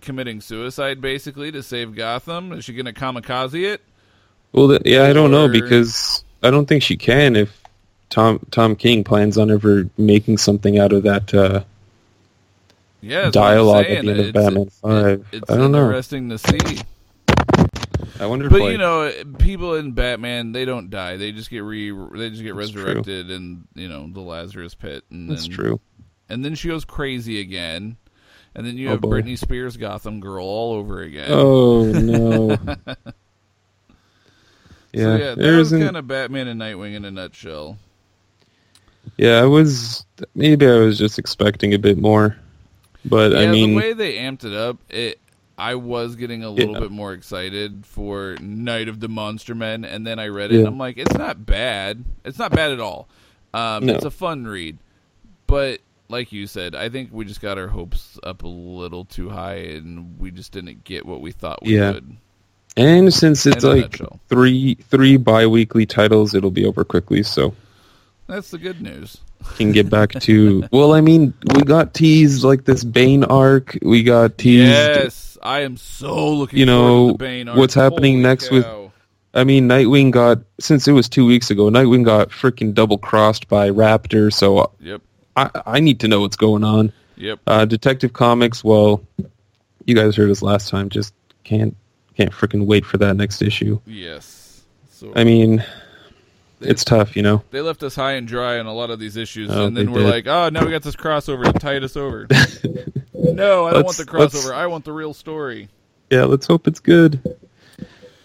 [SPEAKER 2] committing suicide basically to save Gotham? Is she gonna kamikaze it?
[SPEAKER 1] Well, th- yeah, I don't know because I don't think she can if Tom Tom King plans on ever making something out of that. Uh,
[SPEAKER 2] Yeah, that's what I'm
[SPEAKER 1] Dialogue at the end of
[SPEAKER 2] It's-
[SPEAKER 1] Batman 5.
[SPEAKER 2] it's
[SPEAKER 1] I don't know.
[SPEAKER 2] interesting to see.
[SPEAKER 1] I wonder.
[SPEAKER 2] But
[SPEAKER 1] if, like,
[SPEAKER 2] you know, people in Batman they don't die; they just get re they just get
[SPEAKER 1] That's true.
[SPEAKER 2] resurrected in you know the Lazarus pit. And
[SPEAKER 1] that's
[SPEAKER 2] then,
[SPEAKER 1] true.
[SPEAKER 2] And then she goes crazy again, and then you
[SPEAKER 1] Oh,
[SPEAKER 2] have
[SPEAKER 1] boy.
[SPEAKER 2] Britney Spears Gotham Girl all over again.
[SPEAKER 1] Oh no. *laughs*
[SPEAKER 2] so
[SPEAKER 1] yeah,
[SPEAKER 2] yeah,
[SPEAKER 1] there
[SPEAKER 2] that was kind of Batman and Nightwing in a nutshell.
[SPEAKER 1] Yeah, I was maybe I was just expecting a bit more, but
[SPEAKER 2] yeah,
[SPEAKER 1] I mean,
[SPEAKER 2] the way they amped it up, it I was getting a little
[SPEAKER 1] Yeah.
[SPEAKER 2] bit more excited for Night of the Monster Men, and then I read it,
[SPEAKER 1] Yeah.
[SPEAKER 2] and I'm like, it's not bad. It's not bad at all. Um,
[SPEAKER 1] No.
[SPEAKER 2] It's a fun read, but like you said, I think we just got our hopes up a little too high, and we just didn't get what we thought we
[SPEAKER 1] Yeah.
[SPEAKER 2] would.
[SPEAKER 1] and since it's
[SPEAKER 2] In a
[SPEAKER 1] like three three bi-weekly titles, it'll be over quickly. So
[SPEAKER 2] That's the good news.
[SPEAKER 1] Can get back to well, I mean, we got teased like this Bane arc. We got teased.
[SPEAKER 2] Yes, I am so looking.
[SPEAKER 1] You
[SPEAKER 2] forward
[SPEAKER 1] know,
[SPEAKER 2] to the Bane arc.
[SPEAKER 1] what's happening
[SPEAKER 2] Holy
[SPEAKER 1] next with- I mean, Nightwing got since it was two weeks ago. Nightwing got freaking double crossed by Raptor. So
[SPEAKER 2] Yep.
[SPEAKER 1] I I need to know what's going on.
[SPEAKER 2] Yep.
[SPEAKER 1] Uh, Detective Comics. Well, you guys heard us last time. Just can't can't freaking wait for that next issue.
[SPEAKER 2] Yes. So
[SPEAKER 1] I mean, it's tough, you know.
[SPEAKER 2] they left us high and dry on a lot of these issues,
[SPEAKER 1] Oh,
[SPEAKER 2] and then we're
[SPEAKER 1] did.
[SPEAKER 2] like, oh, now we got this crossover to tide us over. *laughs* no, I don't want the crossover. I want the real story.
[SPEAKER 1] Yeah, let's hope it's good.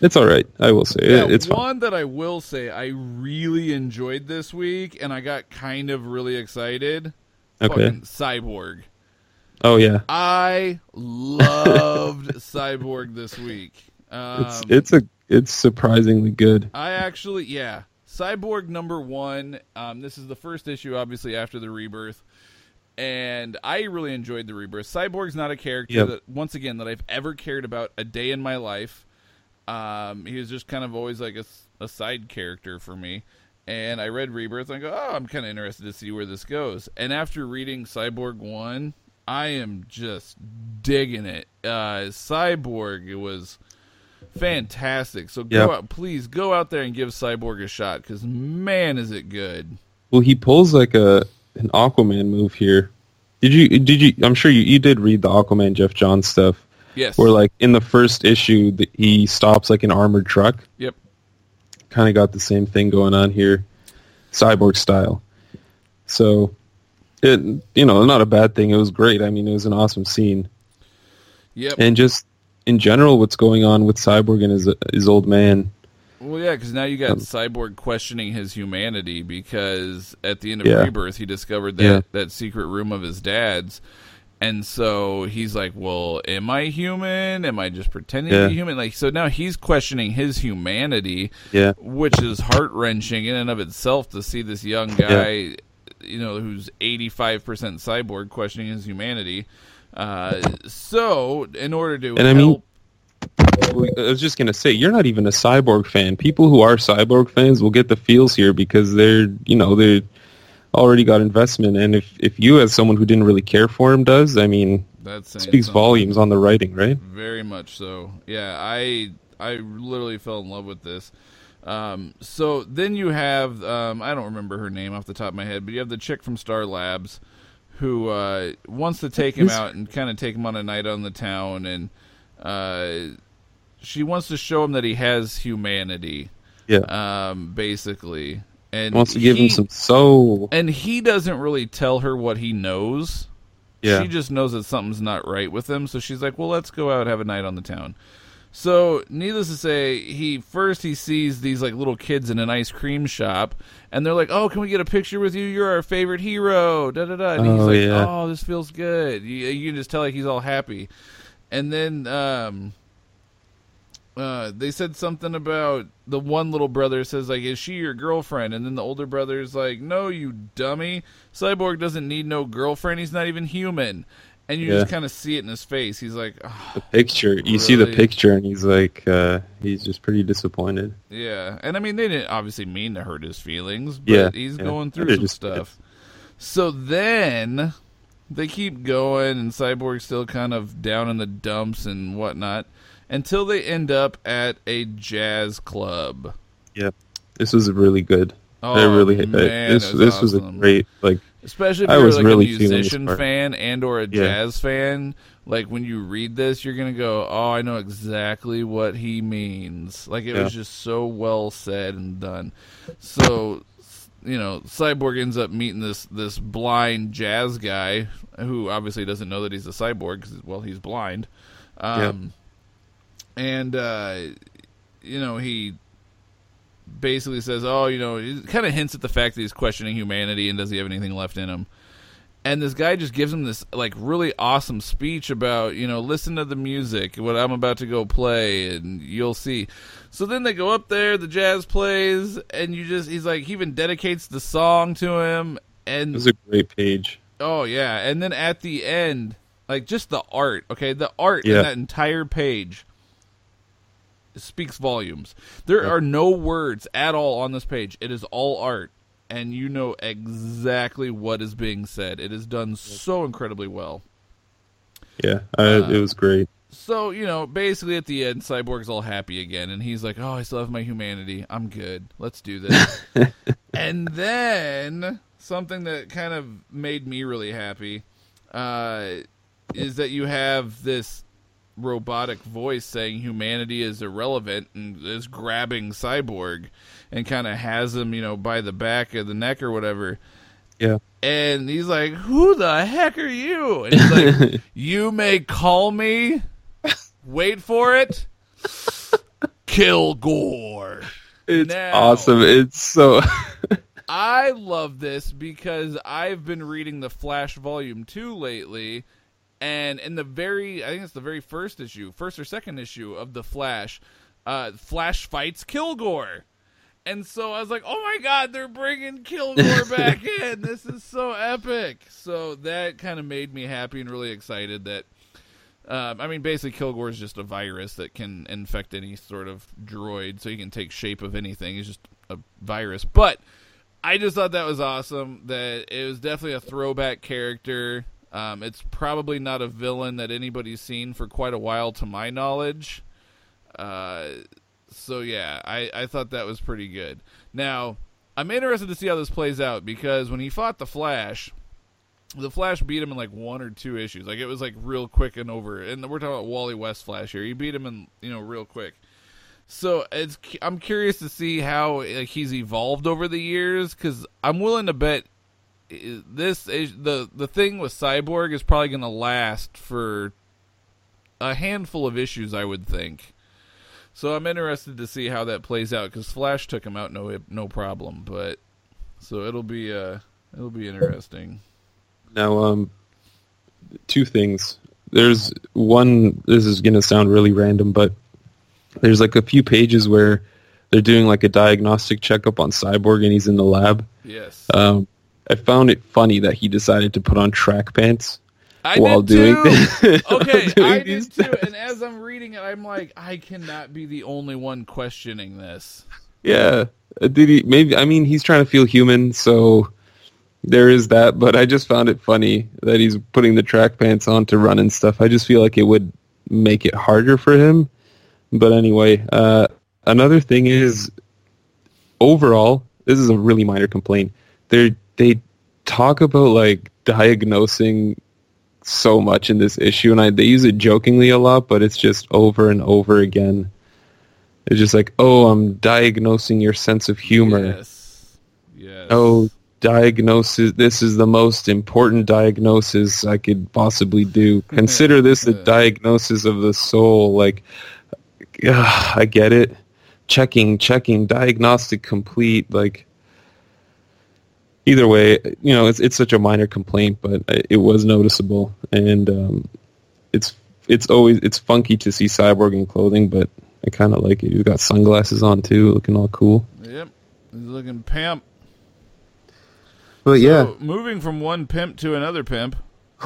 [SPEAKER 1] It's all right. I will say it, it's
[SPEAKER 2] one that I will say I really enjoyed this week, and I got kind of really excited.
[SPEAKER 1] Okay.
[SPEAKER 2] Fucking Cyborg.
[SPEAKER 1] Oh yeah,
[SPEAKER 2] I loved *laughs* Cyborg this week. Um,
[SPEAKER 1] it's it's a it's surprisingly good.
[SPEAKER 2] I actually, yeah. Cyborg number one. Um, this is the first issue, obviously, after the rebirth. And I really enjoyed the rebirth. Cyborg's not a character
[SPEAKER 1] Yep.
[SPEAKER 2] that, once again, that I've ever cared about a day in my life. Um, he was just kind of always like a side character for me. And I read Rebirth and I go, oh, I'm kind of interested to see where this goes. And after reading Cyborg 1, I am just digging it. Uh, Cyborg, it was fantastic. So go
[SPEAKER 1] Yep.
[SPEAKER 2] out, please go out there and give Cyborg a shot because man, is it good.
[SPEAKER 1] Well, he pulls like a an Aquaman move here. Did you did you? I'm sure you you did read the Aquaman Geoff Johns stuff.
[SPEAKER 2] Yes.
[SPEAKER 1] Where like in the first issue, the, he stops like an armored truck.
[SPEAKER 2] Yep.
[SPEAKER 1] Kind of got the same thing going on here, cyborg style. So, it you know not a bad thing. It was great. I mean, it was an awesome scene.
[SPEAKER 2] Yep.
[SPEAKER 1] and just in general what's going on with cyborg and his his old man
[SPEAKER 2] Well, yeah, because now you got
[SPEAKER 1] Um,
[SPEAKER 2] Cyborg questioning his humanity because at the end of
[SPEAKER 1] Yeah.
[SPEAKER 2] Rebirth, he discovered that
[SPEAKER 1] Yeah.
[SPEAKER 2] that secret room of his dad's, and so he's like, "Well, am I human? Am I just pretending to be human?" Like, so now he's questioning his humanity,
[SPEAKER 1] yeah
[SPEAKER 2] which is heart wrenching in and of itself to see this young guy, you know, who's eighty five percent cyborg questioning his humanity. Uh, so, in order to
[SPEAKER 1] And I mean,
[SPEAKER 2] help
[SPEAKER 1] i was just going to say you're not even a cyborg fan people who are cyborg fans will get the feels here because they're you know they already got investment and if if you as someone who didn't really care for him does i mean
[SPEAKER 2] that
[SPEAKER 1] speaks
[SPEAKER 2] something.
[SPEAKER 1] volumes on the writing right
[SPEAKER 2] Very much so. Yeah, I I literally fell in love with this. Um, so then you have um, I don't remember her name off the top of my head, but you have the chick from Star Labs who uh, wants to take him out and kind of take him on a night on the town, and uh, she wants to show him that he has humanity,
[SPEAKER 1] yeah.
[SPEAKER 2] um, basically, and
[SPEAKER 1] wants to give
[SPEAKER 2] he,
[SPEAKER 1] him some soul.
[SPEAKER 2] And he doesn't really tell her what he knows.
[SPEAKER 1] yeah.
[SPEAKER 2] She just knows that something's not right with him, so she's like, "Well, let's go out and have a night on the town." So, needless to say, he first he sees these like little kids in an ice cream shop, and they're like, "Oh, can we get a picture with you? You're our favorite hero." Da da da. And he's
[SPEAKER 1] Oh,
[SPEAKER 2] like,
[SPEAKER 1] yeah.
[SPEAKER 2] "Oh, this feels good." You, you can just tell like he's all happy. And then um, uh, they said something about the one little brother says like, "Is she your girlfriend?" And then the older brother's like, "No, you dummy. Cyborg doesn't need no girlfriend. He's not even human." And you
[SPEAKER 1] Yeah.
[SPEAKER 2] just kind of see it in his face. He's like, "Ah,
[SPEAKER 1] the picture you see the picture and he's like uh he's just pretty disappointed
[SPEAKER 2] Yeah, and I mean they didn't obviously mean to hurt his feelings, but
[SPEAKER 1] Yeah,
[SPEAKER 2] he's
[SPEAKER 1] yeah.
[SPEAKER 2] going through
[SPEAKER 1] They're
[SPEAKER 2] some
[SPEAKER 1] just-
[SPEAKER 2] stuff. So then they keep going, and Cyborg's still kind of down in the dumps and whatnot until they end up at a jazz club.
[SPEAKER 1] yeah this was really good
[SPEAKER 2] Oh,
[SPEAKER 1] i really I-
[SPEAKER 2] man,
[SPEAKER 1] this
[SPEAKER 2] was
[SPEAKER 1] this was a great like
[SPEAKER 2] Especially if
[SPEAKER 1] I
[SPEAKER 2] you're
[SPEAKER 1] was
[SPEAKER 2] like
[SPEAKER 1] really
[SPEAKER 2] a musician fan and or a
[SPEAKER 1] Yeah.
[SPEAKER 2] jazz fan, like when you read this, you're gonna go, "Oh, I know exactly what he means." Like it
[SPEAKER 1] Yeah.
[SPEAKER 2] was just so well said and done. So, you know, Cyborg ends up meeting this this blind jazz guy who obviously doesn't know that he's a cyborg because well, he's blind. Um, and uh, you know he basically says, "Oh, you know," he kind of hints at the fact that he's questioning humanity and does he have anything left in him. And this guy just gives him this like really awesome speech about, you know, listen to the music, what I'm about to go play, and you'll see. So then they go up there, the jazz plays, and you just he's like he even dedicates the song to him, and
[SPEAKER 1] It was a great page.
[SPEAKER 2] Oh yeah, and then at the end, like just the art, okay, the art
[SPEAKER 1] Yeah.
[SPEAKER 2] in that entire page speaks volumes. There are no words at all on this page. It is all art, and you know exactly what is being said. It is done so incredibly well.
[SPEAKER 1] Yeah, I,
[SPEAKER 2] Uh,
[SPEAKER 1] it was great.
[SPEAKER 2] So, you know, basically at the end, Cyborg's all happy again, and he's like, Oh, I still have my humanity. I'm good. Let's do this. *laughs* and then, something that kind of made me really happy uh, is that you have this robotic voice saying humanity is irrelevant and is grabbing Cyborg and kind of has him, you know, by the back of the neck or whatever.
[SPEAKER 1] Yeah.
[SPEAKER 2] And he's like, Who the heck are you? And he's like, *laughs* You may call me. Wait for it. Kilgore.
[SPEAKER 1] It's
[SPEAKER 2] Now-
[SPEAKER 1] awesome. It's so *laughs*
[SPEAKER 2] I love this because I've been reading the Flash Volume 2 lately, and in the very, I think it's the very first issue, first or second issue of the Flash, uh, Flash fights Kilgore. And so I was like, oh my god, they're bringing Kilgore *laughs* back in. This is so epic. So that kind of made me happy and really excited that. Um, I mean, basically, Kilgore is just a virus that can infect any sort of droid, so he can take shape of anything. He's just a virus. But I just thought that was awesome. That it was definitely a throwback character. Um, it's probably not a villain that anybody's seen for quite a while, to my knowledge. Uh, so yeah, I, I thought that was pretty good. Now, I'm interested to see how this plays out because when he fought the Flash, the Flash beat him in like one or two issues. Like it was like real quick and over. And we're talking about Wally West Flash here. He beat him in you know real quick. So it's I'm curious to see how like, he's evolved over the years because I'm willing to bet this is, the the thing with Cyborg is probably going to last for a handful of issues. I would think. So I'm interested to see how that plays out because Flash took him out no no problem. But so it'll be uh it'll be interesting.
[SPEAKER 1] now um two things. There's one this is gonna sound really random, but there's like a few pages where they're doing like a diagnostic checkup on Cyborg and he's in the lab.
[SPEAKER 2] Yes.
[SPEAKER 1] Um I found it funny that he decided to put on track pants
[SPEAKER 2] I
[SPEAKER 1] while doing
[SPEAKER 2] too. *laughs* okay,
[SPEAKER 1] doing
[SPEAKER 2] I did too.
[SPEAKER 1] tests.
[SPEAKER 2] And as I'm reading it, I'm like, I cannot be the only one questioning this.
[SPEAKER 1] Yeah. Uh, Did he maybe I mean he's trying to feel human, so there is that, but I just found it funny that he's putting the track pants on to run and stuff. I just feel like it would make it harder for him. But anyway, uh another thing is overall, this is a really minor complaint. They they talk about like diagnosing so much in this issue and I they use it jokingly a lot, but it's just over and over again. It's just like, oh, I'm diagnosing your sense of humor.
[SPEAKER 2] Yes. Yes.
[SPEAKER 1] Oh, diagnosis. This is the most important diagnosis I could possibly do. *laughs* Consider this a diagnosis of the soul. Like, ugh, *sighs* I get it. Checking, checking, diagnostic complete. Like, either way, you know, it's it's such a minor complaint, but it was noticeable, and um, it's it's always it's funky to see Cyborg in clothing, but I kind of like it. He's got sunglasses on too, looking all cool.
[SPEAKER 2] Yep. He's looking pimp.
[SPEAKER 1] But yeah,
[SPEAKER 2] moving from one pimp to another pimp.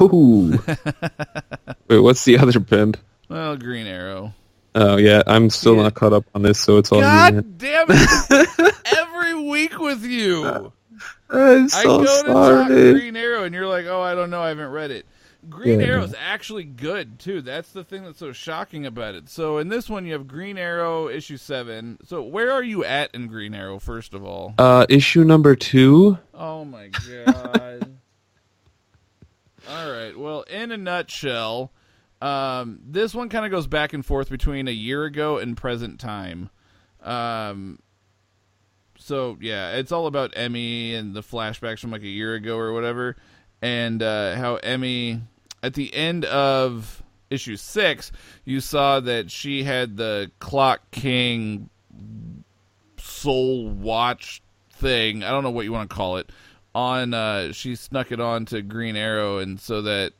[SPEAKER 1] Ooh. *laughs* Wait, what's the other pimp?
[SPEAKER 2] Well, Green Arrow.
[SPEAKER 1] Oh yeah, I'm still
[SPEAKER 2] Yeah.
[SPEAKER 1] not caught up on this, so it's all you.
[SPEAKER 2] God damn it! *laughs* Every week with you.
[SPEAKER 1] I'm
[SPEAKER 2] I
[SPEAKER 1] so
[SPEAKER 2] go to talk. Green Arrow, and you're like, "Oh, I don't know, I haven't read it." Green
[SPEAKER 1] Yeah.
[SPEAKER 2] Arrow's actually good too. That's the thing that's so shocking about it. So in this one, you have Green Arrow issue seven. So where are you at in Green Arrow? First of all,
[SPEAKER 1] Uh, issue number two.
[SPEAKER 2] oh my god. *laughs* all right. Well, in a nutshell, um, this one kind of goes back and forth between a year ago and present time. Um, so yeah, it's all about Emmy and the flashbacks from like a year ago or whatever, and uh, how Emmy at the end of issue six, you saw that she had the Clock King soul watch thing. I don't know what you want to call it. On uh, she snuck it on to Green Arrow, and so that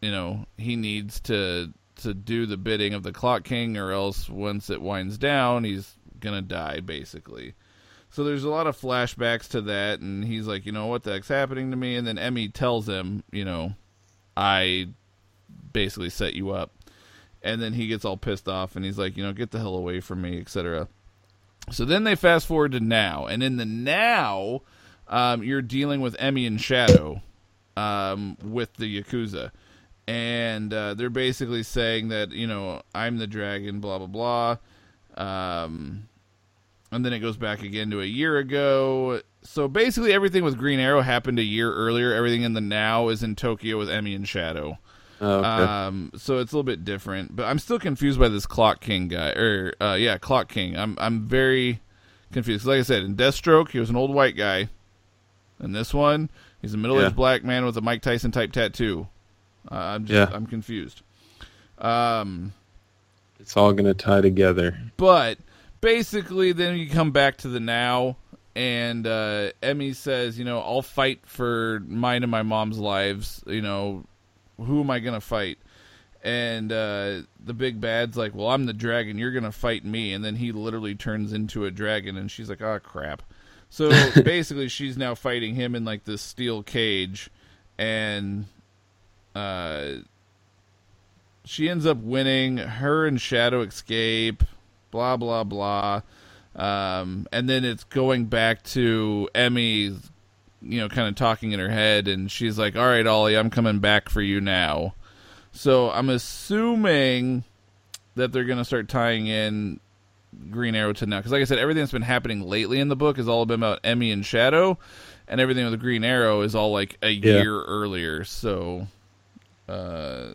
[SPEAKER 2] you know he needs to to do the bidding of the Clock King, or else once it winds down, he's gonna die basically. So there's a lot of flashbacks to that, and he's like, you know, what the heck's happening to me? And then Emmy tells him, you know, I basically set you up. And then he gets all pissed off, and he's like, you know, get the hell away from me, etc. So then they fast forward to now, and in the now, um, you're dealing with Emmy and Shadow um, with the Yakuza. And uh, they're basically saying that, you know, I'm the dragon, blah, blah, blah. Um, and then it goes back again to a year ago. So basically, everything with Green Arrow happened a year earlier. Everything in the now is in Tokyo with Emmy and Shadow.
[SPEAKER 1] Oh, okay.
[SPEAKER 2] Um, so it's a little bit different, but I'm still confused by this Clock King guy. Or uh, yeah, Clock King. I'm I'm very confused. Like I said, in Deathstroke, he was an old white guy. In this one, he's a middle-aged
[SPEAKER 1] Yeah.
[SPEAKER 2] black man with a Mike Tyson type tattoo. Uh, I'm just
[SPEAKER 1] Yeah.
[SPEAKER 2] I'm confused. Um,
[SPEAKER 1] it's all gonna tie together.
[SPEAKER 2] but basically, then you come back to the now, and uh, Emmy says, you know, I'll fight for mine and my mom's lives. You know, who am I gonna fight? And uh, the big bad's like, well, I'm the dragon. You're gonna fight me. And then he literally turns into a dragon, and she's like, oh crap. So *laughs* basically, she's now fighting him in like this steel cage, and uh, she ends up winning. Her and Shadow escape. Blah blah blah. Um, and then it's going back to Emmy, you know, kind of talking in her head, and she's like, "All right, Ollie, I'm coming back for you now." So I'm assuming that they're gonna start tying in Green Arrow to now, because like I said, everything that's been happening lately in the book has all been about Emmy and Shadow, and everything with the Green Arrow is all like a
[SPEAKER 1] Yeah.
[SPEAKER 2] year earlier. So, uh,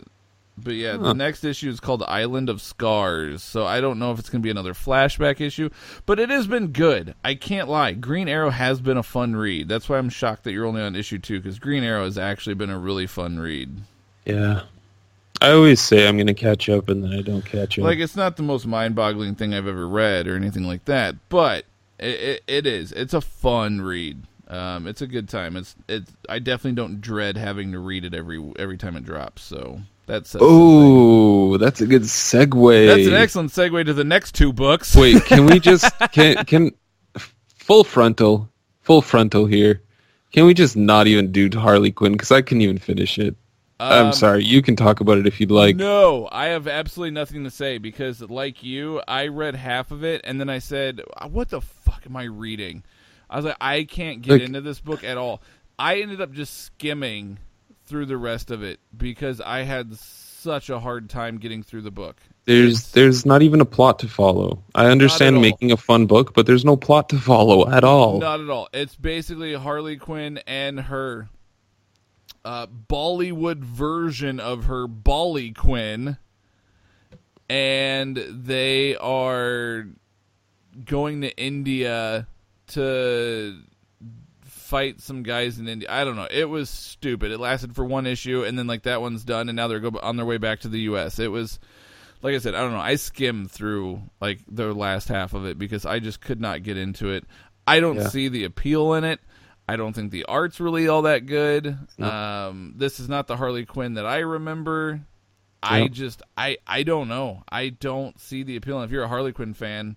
[SPEAKER 2] but yeah,
[SPEAKER 1] Huh.
[SPEAKER 2] the next issue is called Island of Scars. So I don't know if it's going to be another flashback issue, but it has been good. I can't lie. Green Arrow has been a fun read. That's why I'm shocked that you're only on issue two because Green Arrow has actually been a really fun read.
[SPEAKER 1] Yeah. I always say I'm gonna catch up, and then I don't catch up.
[SPEAKER 2] Like it's not the most mind-boggling thing I've ever read or anything like that, but it, it, it is. It's a fun read. Um, it's a good time. It's it's. I definitely don't dread having to read it every every time it drops. So that's
[SPEAKER 1] oh, that's a good segue.
[SPEAKER 2] that's an excellent segue to the next two books.
[SPEAKER 1] Wait, can we just *laughs* can can full frontal, full frontal here? Can we just not even do Harley Quinn because I couldn't even finish it?
[SPEAKER 2] Um,
[SPEAKER 1] I'm sorry. You can talk about it if you'd like.
[SPEAKER 2] no, I have absolutely nothing to say because, like you, I read half of it and then I said, "What the fuck am I reading?" I was like, "I can't get
[SPEAKER 1] Look-
[SPEAKER 2] into this book at all." I ended up just skimming through the rest of it because I had such a hard time getting through the book.
[SPEAKER 1] There's
[SPEAKER 2] It's-
[SPEAKER 1] there's not even a plot to follow. I understand making a fun book, but there's no plot to follow at all.
[SPEAKER 2] Not at all. It's basically Harley Quinn and her uh, Bollywood version of her Bolly Quinn, and they are going to India to fight some guys in India. I don't know. It was stupid. It lasted for one issue, and then like that one's done, and now they're go- on their way back to the U.S. It was. Like I said, I don't know. I skimmed through like the last half of it because I just could not get into it. I don't
[SPEAKER 1] Yeah.
[SPEAKER 2] see the appeal in it. I don't think the art's really all that good. Um, this is not the Harley Quinn that I remember. I just I I don't know. I don't see the appeal. And if you're a Harley Quinn fan,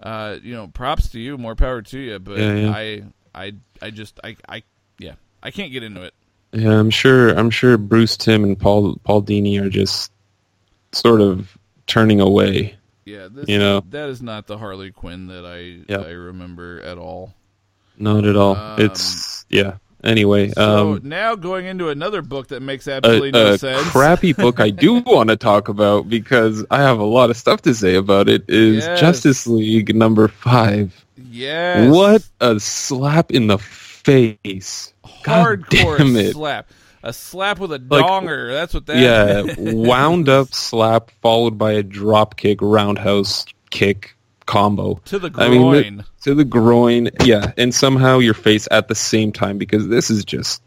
[SPEAKER 2] uh, you know, props to you, more power to you. But
[SPEAKER 1] Yeah, yeah.
[SPEAKER 2] I I I just I I yeah I can't get into it.
[SPEAKER 1] Yeah, I'm sure. I'm sure Bruce Timm and Paul Paul Dini are just sort of turning away.
[SPEAKER 2] Yeah, this,
[SPEAKER 1] You know.
[SPEAKER 2] that is not the Harley Quinn that I
[SPEAKER 1] Yep.
[SPEAKER 2] I remember at all.
[SPEAKER 1] Not at all.
[SPEAKER 2] Um,
[SPEAKER 1] it's yeah. Anyway,
[SPEAKER 2] So
[SPEAKER 1] um,
[SPEAKER 2] now going into another book that makes
[SPEAKER 1] a,
[SPEAKER 2] absolutely no
[SPEAKER 1] a
[SPEAKER 2] sense.
[SPEAKER 1] crappy book I do *laughs* want to talk about because I have a lot of stuff to say about it. Is
[SPEAKER 2] Yes.
[SPEAKER 1] Justice League number five?
[SPEAKER 2] Yes.
[SPEAKER 1] What a slap in the face! God
[SPEAKER 2] hardcore
[SPEAKER 1] damn it.
[SPEAKER 2] slap. A slap with a
[SPEAKER 1] Like,
[SPEAKER 2] donger. That's what that
[SPEAKER 1] yeah,
[SPEAKER 2] is. *laughs*
[SPEAKER 1] wound up slap followed by a drop kick, roundhouse kick combo.
[SPEAKER 2] to the
[SPEAKER 1] I
[SPEAKER 2] groin.
[SPEAKER 1] mean, to the groin. Yeah, and somehow your face at the same time because this is just,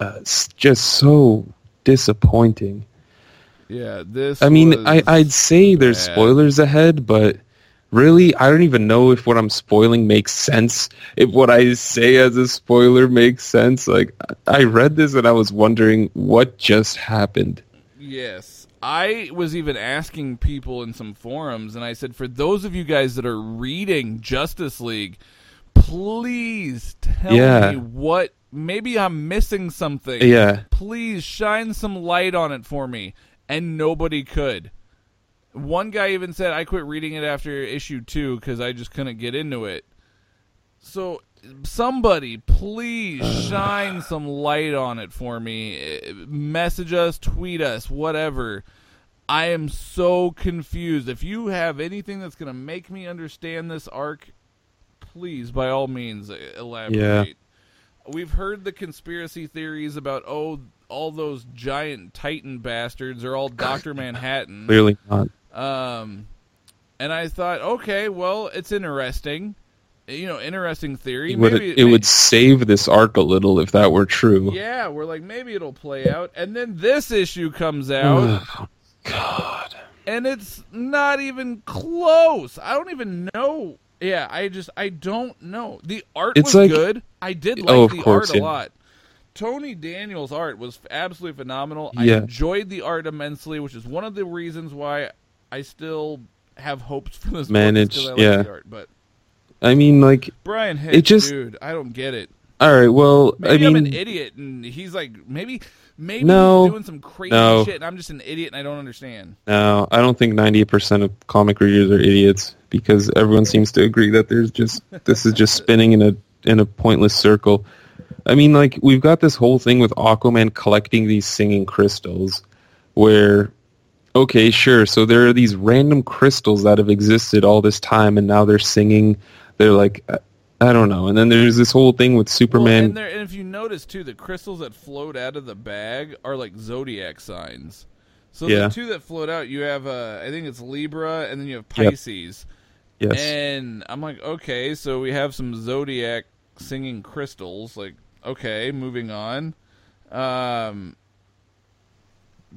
[SPEAKER 1] uh, just so disappointing.
[SPEAKER 2] yeah, this.
[SPEAKER 1] I mean, I I'd say there's spoilers ahead, but really, I don't even know if what I'm spoiling makes sense. If what I say as a spoiler makes sense. Like, I read this and I was wondering what just happened.
[SPEAKER 2] Yes. I was even asking people in some forums, and I said, for those of you guys that are reading Justice League, please tell
[SPEAKER 1] Yeah.
[SPEAKER 2] me what. Maybe I'm missing something.
[SPEAKER 1] Yeah.
[SPEAKER 2] Please shine some light on it for me. And nobody could. One guy even said, I quit reading it after issue two because I just couldn't get into it. So, somebody, please *sighs* shine some light on it for me. Message us, tweet us, whatever. I am so confused. If you have anything that's going to make me understand this arc, please, by all means, elaborate. We've heard the conspiracy theories about, oh, all those giant Titan bastards are all Dr. *laughs* Manhattan.
[SPEAKER 1] Clearly not.
[SPEAKER 2] Um, and I thought, okay, well, it's interesting. You know, interesting theory.
[SPEAKER 1] It would,
[SPEAKER 2] Maybe
[SPEAKER 1] it would save this arc a little if that were true.
[SPEAKER 2] Yeah, we're like maybe it'll play out, and then this issue comes out,
[SPEAKER 1] Oh, God.
[SPEAKER 2] and it's not even close. I don't even know. Yeah, I just I don't know. The art
[SPEAKER 1] It's
[SPEAKER 2] was
[SPEAKER 1] like-
[SPEAKER 2] good. I did like
[SPEAKER 1] Oh,
[SPEAKER 2] the
[SPEAKER 1] course,
[SPEAKER 2] art a lot. Tony Daniel's art was absolutely phenomenal. I enjoyed the art immensely, which is one of the reasons why I still have hopes for this
[SPEAKER 1] Manage,
[SPEAKER 2] book. I like
[SPEAKER 1] yeah.
[SPEAKER 2] art. But
[SPEAKER 1] I mean, like,
[SPEAKER 2] Bryan Hitch,
[SPEAKER 1] It just-
[SPEAKER 2] dude, I don't get it.
[SPEAKER 1] all right, well,
[SPEAKER 2] Maybe
[SPEAKER 1] I
[SPEAKER 2] am an idiot, and he's like, maybe, maybe
[SPEAKER 1] No.
[SPEAKER 2] he's doing some crazy
[SPEAKER 1] No.
[SPEAKER 2] shit, and I'm just an idiot, and I don't understand.
[SPEAKER 1] no, I don't think 98% of comic readers are idiots because everyone seems to agree that there's just, this is just spinning in a, in a pointless circle. I mean, like, we've got this whole thing with Aquaman collecting these singing crystals where, okay, sure, so there are these random crystals that have existed all this time and now they're singing. They're like, I- I don't know. And then there's this whole thing with
[SPEAKER 2] Well,
[SPEAKER 1] Superman.
[SPEAKER 2] and, there, and if you notice too, the crystals that float out of the bag are like zodiac signs. So
[SPEAKER 1] Yeah.
[SPEAKER 2] the two that float out, you have, uh, I think it's Libra, and then you have
[SPEAKER 1] Yep.
[SPEAKER 2] Pisces.
[SPEAKER 1] yes.
[SPEAKER 2] And I'm like, okay, so we have some zodiac singing crystals. Like, okay, moving on. Um,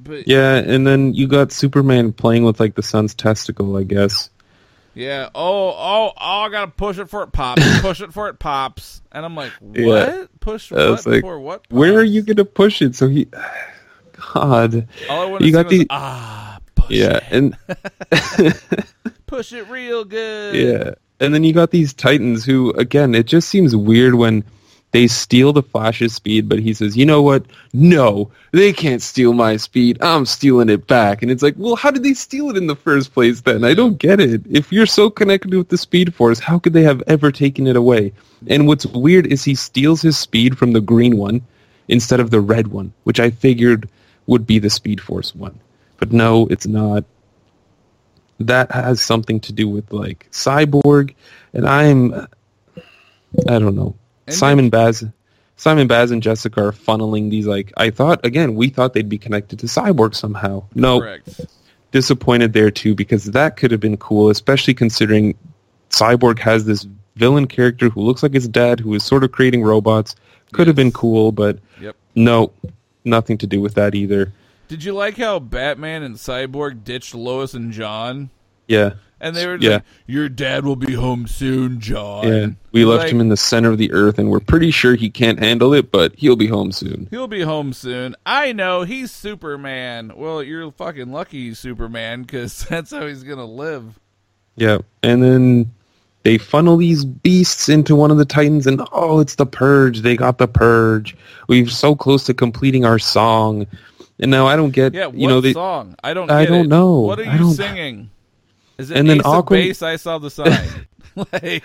[SPEAKER 2] but
[SPEAKER 1] Yeah, and then you got Superman playing with like the sun's testicle, I guess.
[SPEAKER 2] Yeah. Oh, oh, oh! I gotta push it for it pops. *laughs* push it for it pops. And I'm like, what?
[SPEAKER 1] Yeah.
[SPEAKER 2] Push what
[SPEAKER 1] was like,
[SPEAKER 2] for what?
[SPEAKER 1] Where are you gonna push it? So he, *sighs* God,
[SPEAKER 2] All I want
[SPEAKER 1] you
[SPEAKER 2] to
[SPEAKER 1] got
[SPEAKER 2] was
[SPEAKER 1] the-
[SPEAKER 2] ah, push
[SPEAKER 1] yeah,
[SPEAKER 2] it,
[SPEAKER 1] and *laughs* *laughs*
[SPEAKER 2] push it real good.
[SPEAKER 1] yeah, and then you got these Titans who, again, it just seems weird when they steal the Flash's speed, but he says, you know what? No, they can't steal my speed. I'm stealing it back. And it's like, well, how did they steal it in the first place then? I don't get it. If you're so connected with the Speed Force, how could they have ever taken it away? And what's weird is he steals his speed from the green one instead of the red one, which I figured would be the Speed Force one. But no, it's not. That has something to do with like Cyborg, and I'm, I don't know.
[SPEAKER 2] And
[SPEAKER 1] Simon Baz, Simon Baz and Jessica are funneling these like I thought again. We thought they'd be connected to Cyborg somehow. No,
[SPEAKER 2] Correct.
[SPEAKER 1] disappointed there too because that could have been cool, especially considering Cyborg has this villain character who looks like his dad, who is sort of creating robots. Could have been cool, but
[SPEAKER 2] Yep.
[SPEAKER 1] no, nothing to do with that either.
[SPEAKER 2] Did you like how Batman and Cyborg ditched Lois and John?
[SPEAKER 1] Yeah,
[SPEAKER 2] And they were
[SPEAKER 1] Yeah.
[SPEAKER 2] like, "Your dad will be home soon, John."
[SPEAKER 1] yeah. We left
[SPEAKER 2] like,
[SPEAKER 1] him in the center of the earth, and we're pretty sure he can't handle it, but he'll be home soon.
[SPEAKER 2] He'll be home soon. I know he's Superman. Well, you're fucking lucky Superman because *laughs* that's how he's gonna live.
[SPEAKER 1] Yeah, and then they funnel these beasts into one of the titans, and oh, it's the purge. They got the purge. We're so close to completing our song, and now I don't get.
[SPEAKER 2] Yeah, what
[SPEAKER 1] you know, they,
[SPEAKER 2] song? I don't.
[SPEAKER 1] I don't
[SPEAKER 2] it.
[SPEAKER 1] know.
[SPEAKER 2] What are you singing? Is it
[SPEAKER 1] And then
[SPEAKER 2] of Base? I saw the sign. *laughs* like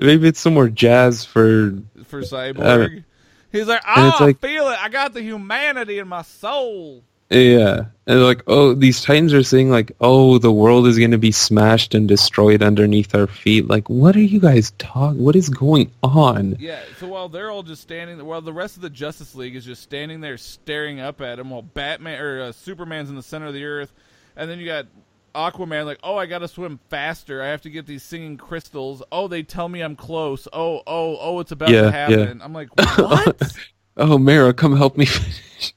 [SPEAKER 1] maybe it's some more jazz for.
[SPEAKER 2] for Cyborg. He's like, oh,
[SPEAKER 1] it's like-
[SPEAKER 2] I feel it. I got the humanity in my soul.
[SPEAKER 1] Yeah, and like, oh, these titans are saying like, oh, the world is going to be smashed and destroyed underneath our feet. Like, what are you guys talking? What is going on?
[SPEAKER 2] Yeah. So while they're all just standing, while the rest of the Justice League is just standing there staring up at him, while Batman or uh, Superman's in the center of the earth, and then you got Aquaman like, oh, I got to swim faster. I have to get these singing crystals. Oh, they tell me I'm close. Oh, oh, oh, it's about
[SPEAKER 1] Yeah,
[SPEAKER 2] to
[SPEAKER 1] yeah.
[SPEAKER 2] happen. I'm like, *laughs* what? *laughs*
[SPEAKER 1] Oh, Mera, come help me *laughs* finish.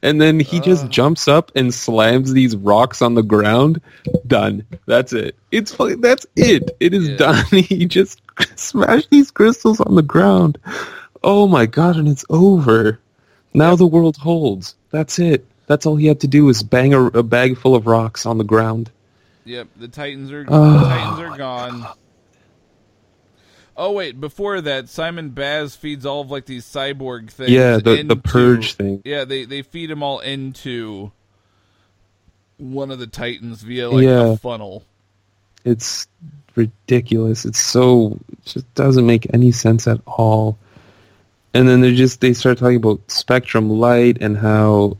[SPEAKER 1] and then he just
[SPEAKER 2] Uh.
[SPEAKER 1] jumps up and slams these rocks on the ground. Done. That's it. It's that's it. It is
[SPEAKER 2] Yeah.
[SPEAKER 1] done. He just smashed these crystals on the ground. Oh my god, and it's over. Now the world holds. That's it. That's all he had to do was bang a, a bag full of rocks on the ground.
[SPEAKER 2] Yep, the Titans are
[SPEAKER 1] Oh.
[SPEAKER 2] the Titans are gone. Oh wait, before that, Simon Baz feeds all of like these cyborg things.
[SPEAKER 1] Yeah, the the purge thing.
[SPEAKER 2] Yeah, they they feed them all into one of the Titans via like
[SPEAKER 1] Yeah.
[SPEAKER 2] a funnel.
[SPEAKER 1] It's ridiculous. It's so it just doesn't make any sense at all. And then they just they start talking about spectrum light and how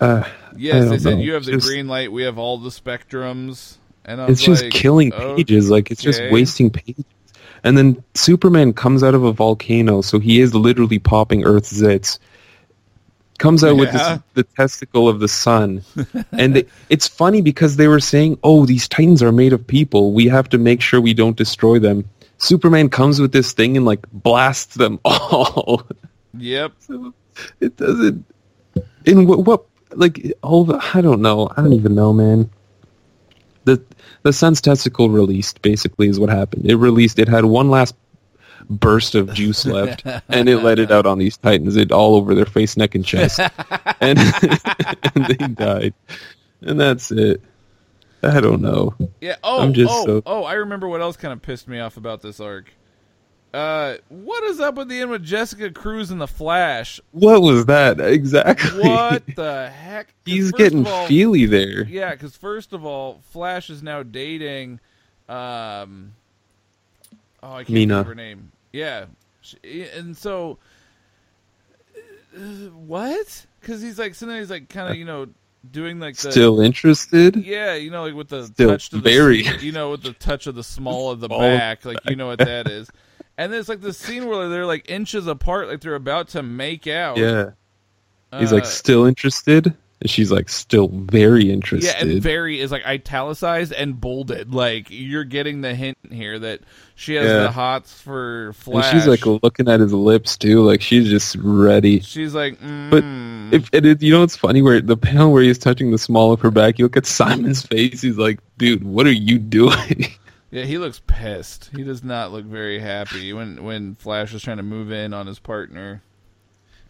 [SPEAKER 1] uh,
[SPEAKER 2] Yes, they said
[SPEAKER 1] know.
[SPEAKER 2] you have the
[SPEAKER 1] Just-
[SPEAKER 2] green light, we have all the spectrums, and I was
[SPEAKER 1] it's just killing pages. Like it's just wasting pages. And then Superman comes out of a volcano, so he is literally popping Earth's zits. Comes out with this, the testicle of the sun, *laughs* and they, it's funny because they were saying, "Oh, these Titans are made of people. We have to make sure we don't destroy them." Superman comes with this thing and like blasts them *laughs* all.
[SPEAKER 2] Yep.
[SPEAKER 1] So it doesn't. In what, what like all the I don't know. I don't even know, man. The the sun's testicle released basically is what happened. It released. It had one last burst of juice *laughs* left, and it let it out on these titans. It all over their face, neck, and chest, *laughs* and, *laughs* and they died. And that's it. I don't know.
[SPEAKER 2] Yeah. Oh,
[SPEAKER 1] I'm just
[SPEAKER 2] oh,
[SPEAKER 1] so-
[SPEAKER 2] oh! I remember what else kind of pissed me off about this arc. Uh, what is up with the end with Jessica Cruz and the Flash?
[SPEAKER 1] What was that exactly?
[SPEAKER 2] What the heck? *laughs*
[SPEAKER 1] He's getting
[SPEAKER 2] all-
[SPEAKER 1] feely there.
[SPEAKER 2] Yeah, because first of all, Flash is now dating, um, oh, I can't
[SPEAKER 1] Mina.
[SPEAKER 2] remember her name. Yeah, She- and so uh, what? Because he's like, so then he's like, kind of, you know, doing like the
[SPEAKER 1] Still interested?
[SPEAKER 2] yeah, you know, like with the
[SPEAKER 1] Still
[SPEAKER 2] touch to the
[SPEAKER 1] very-
[SPEAKER 2] you know, with the touch of the small of the *laughs*
[SPEAKER 1] Small of the
[SPEAKER 2] back, like you know what that is. And there's like the scene where they're like inches apart, like they're about to make out.
[SPEAKER 1] Yeah. He's like
[SPEAKER 2] Uh,
[SPEAKER 1] still interested, and she's like still very interested.
[SPEAKER 2] Yeah, and very is like italicized and bolded. Like you're getting the hint here that she has
[SPEAKER 1] Yeah.
[SPEAKER 2] the hots for
[SPEAKER 1] And
[SPEAKER 2] Flash.
[SPEAKER 1] she's like looking at his lips too, like she's just ready.
[SPEAKER 2] she's like, mm,
[SPEAKER 1] But If and it, you know, it's funny where the panel where he's touching the small of her back. You look at Simon's face. He's like, "Dude, what are you doing?" *laughs*
[SPEAKER 2] yeah, he looks pissed. He does not look very happy when when Flash is trying to move in on his partner.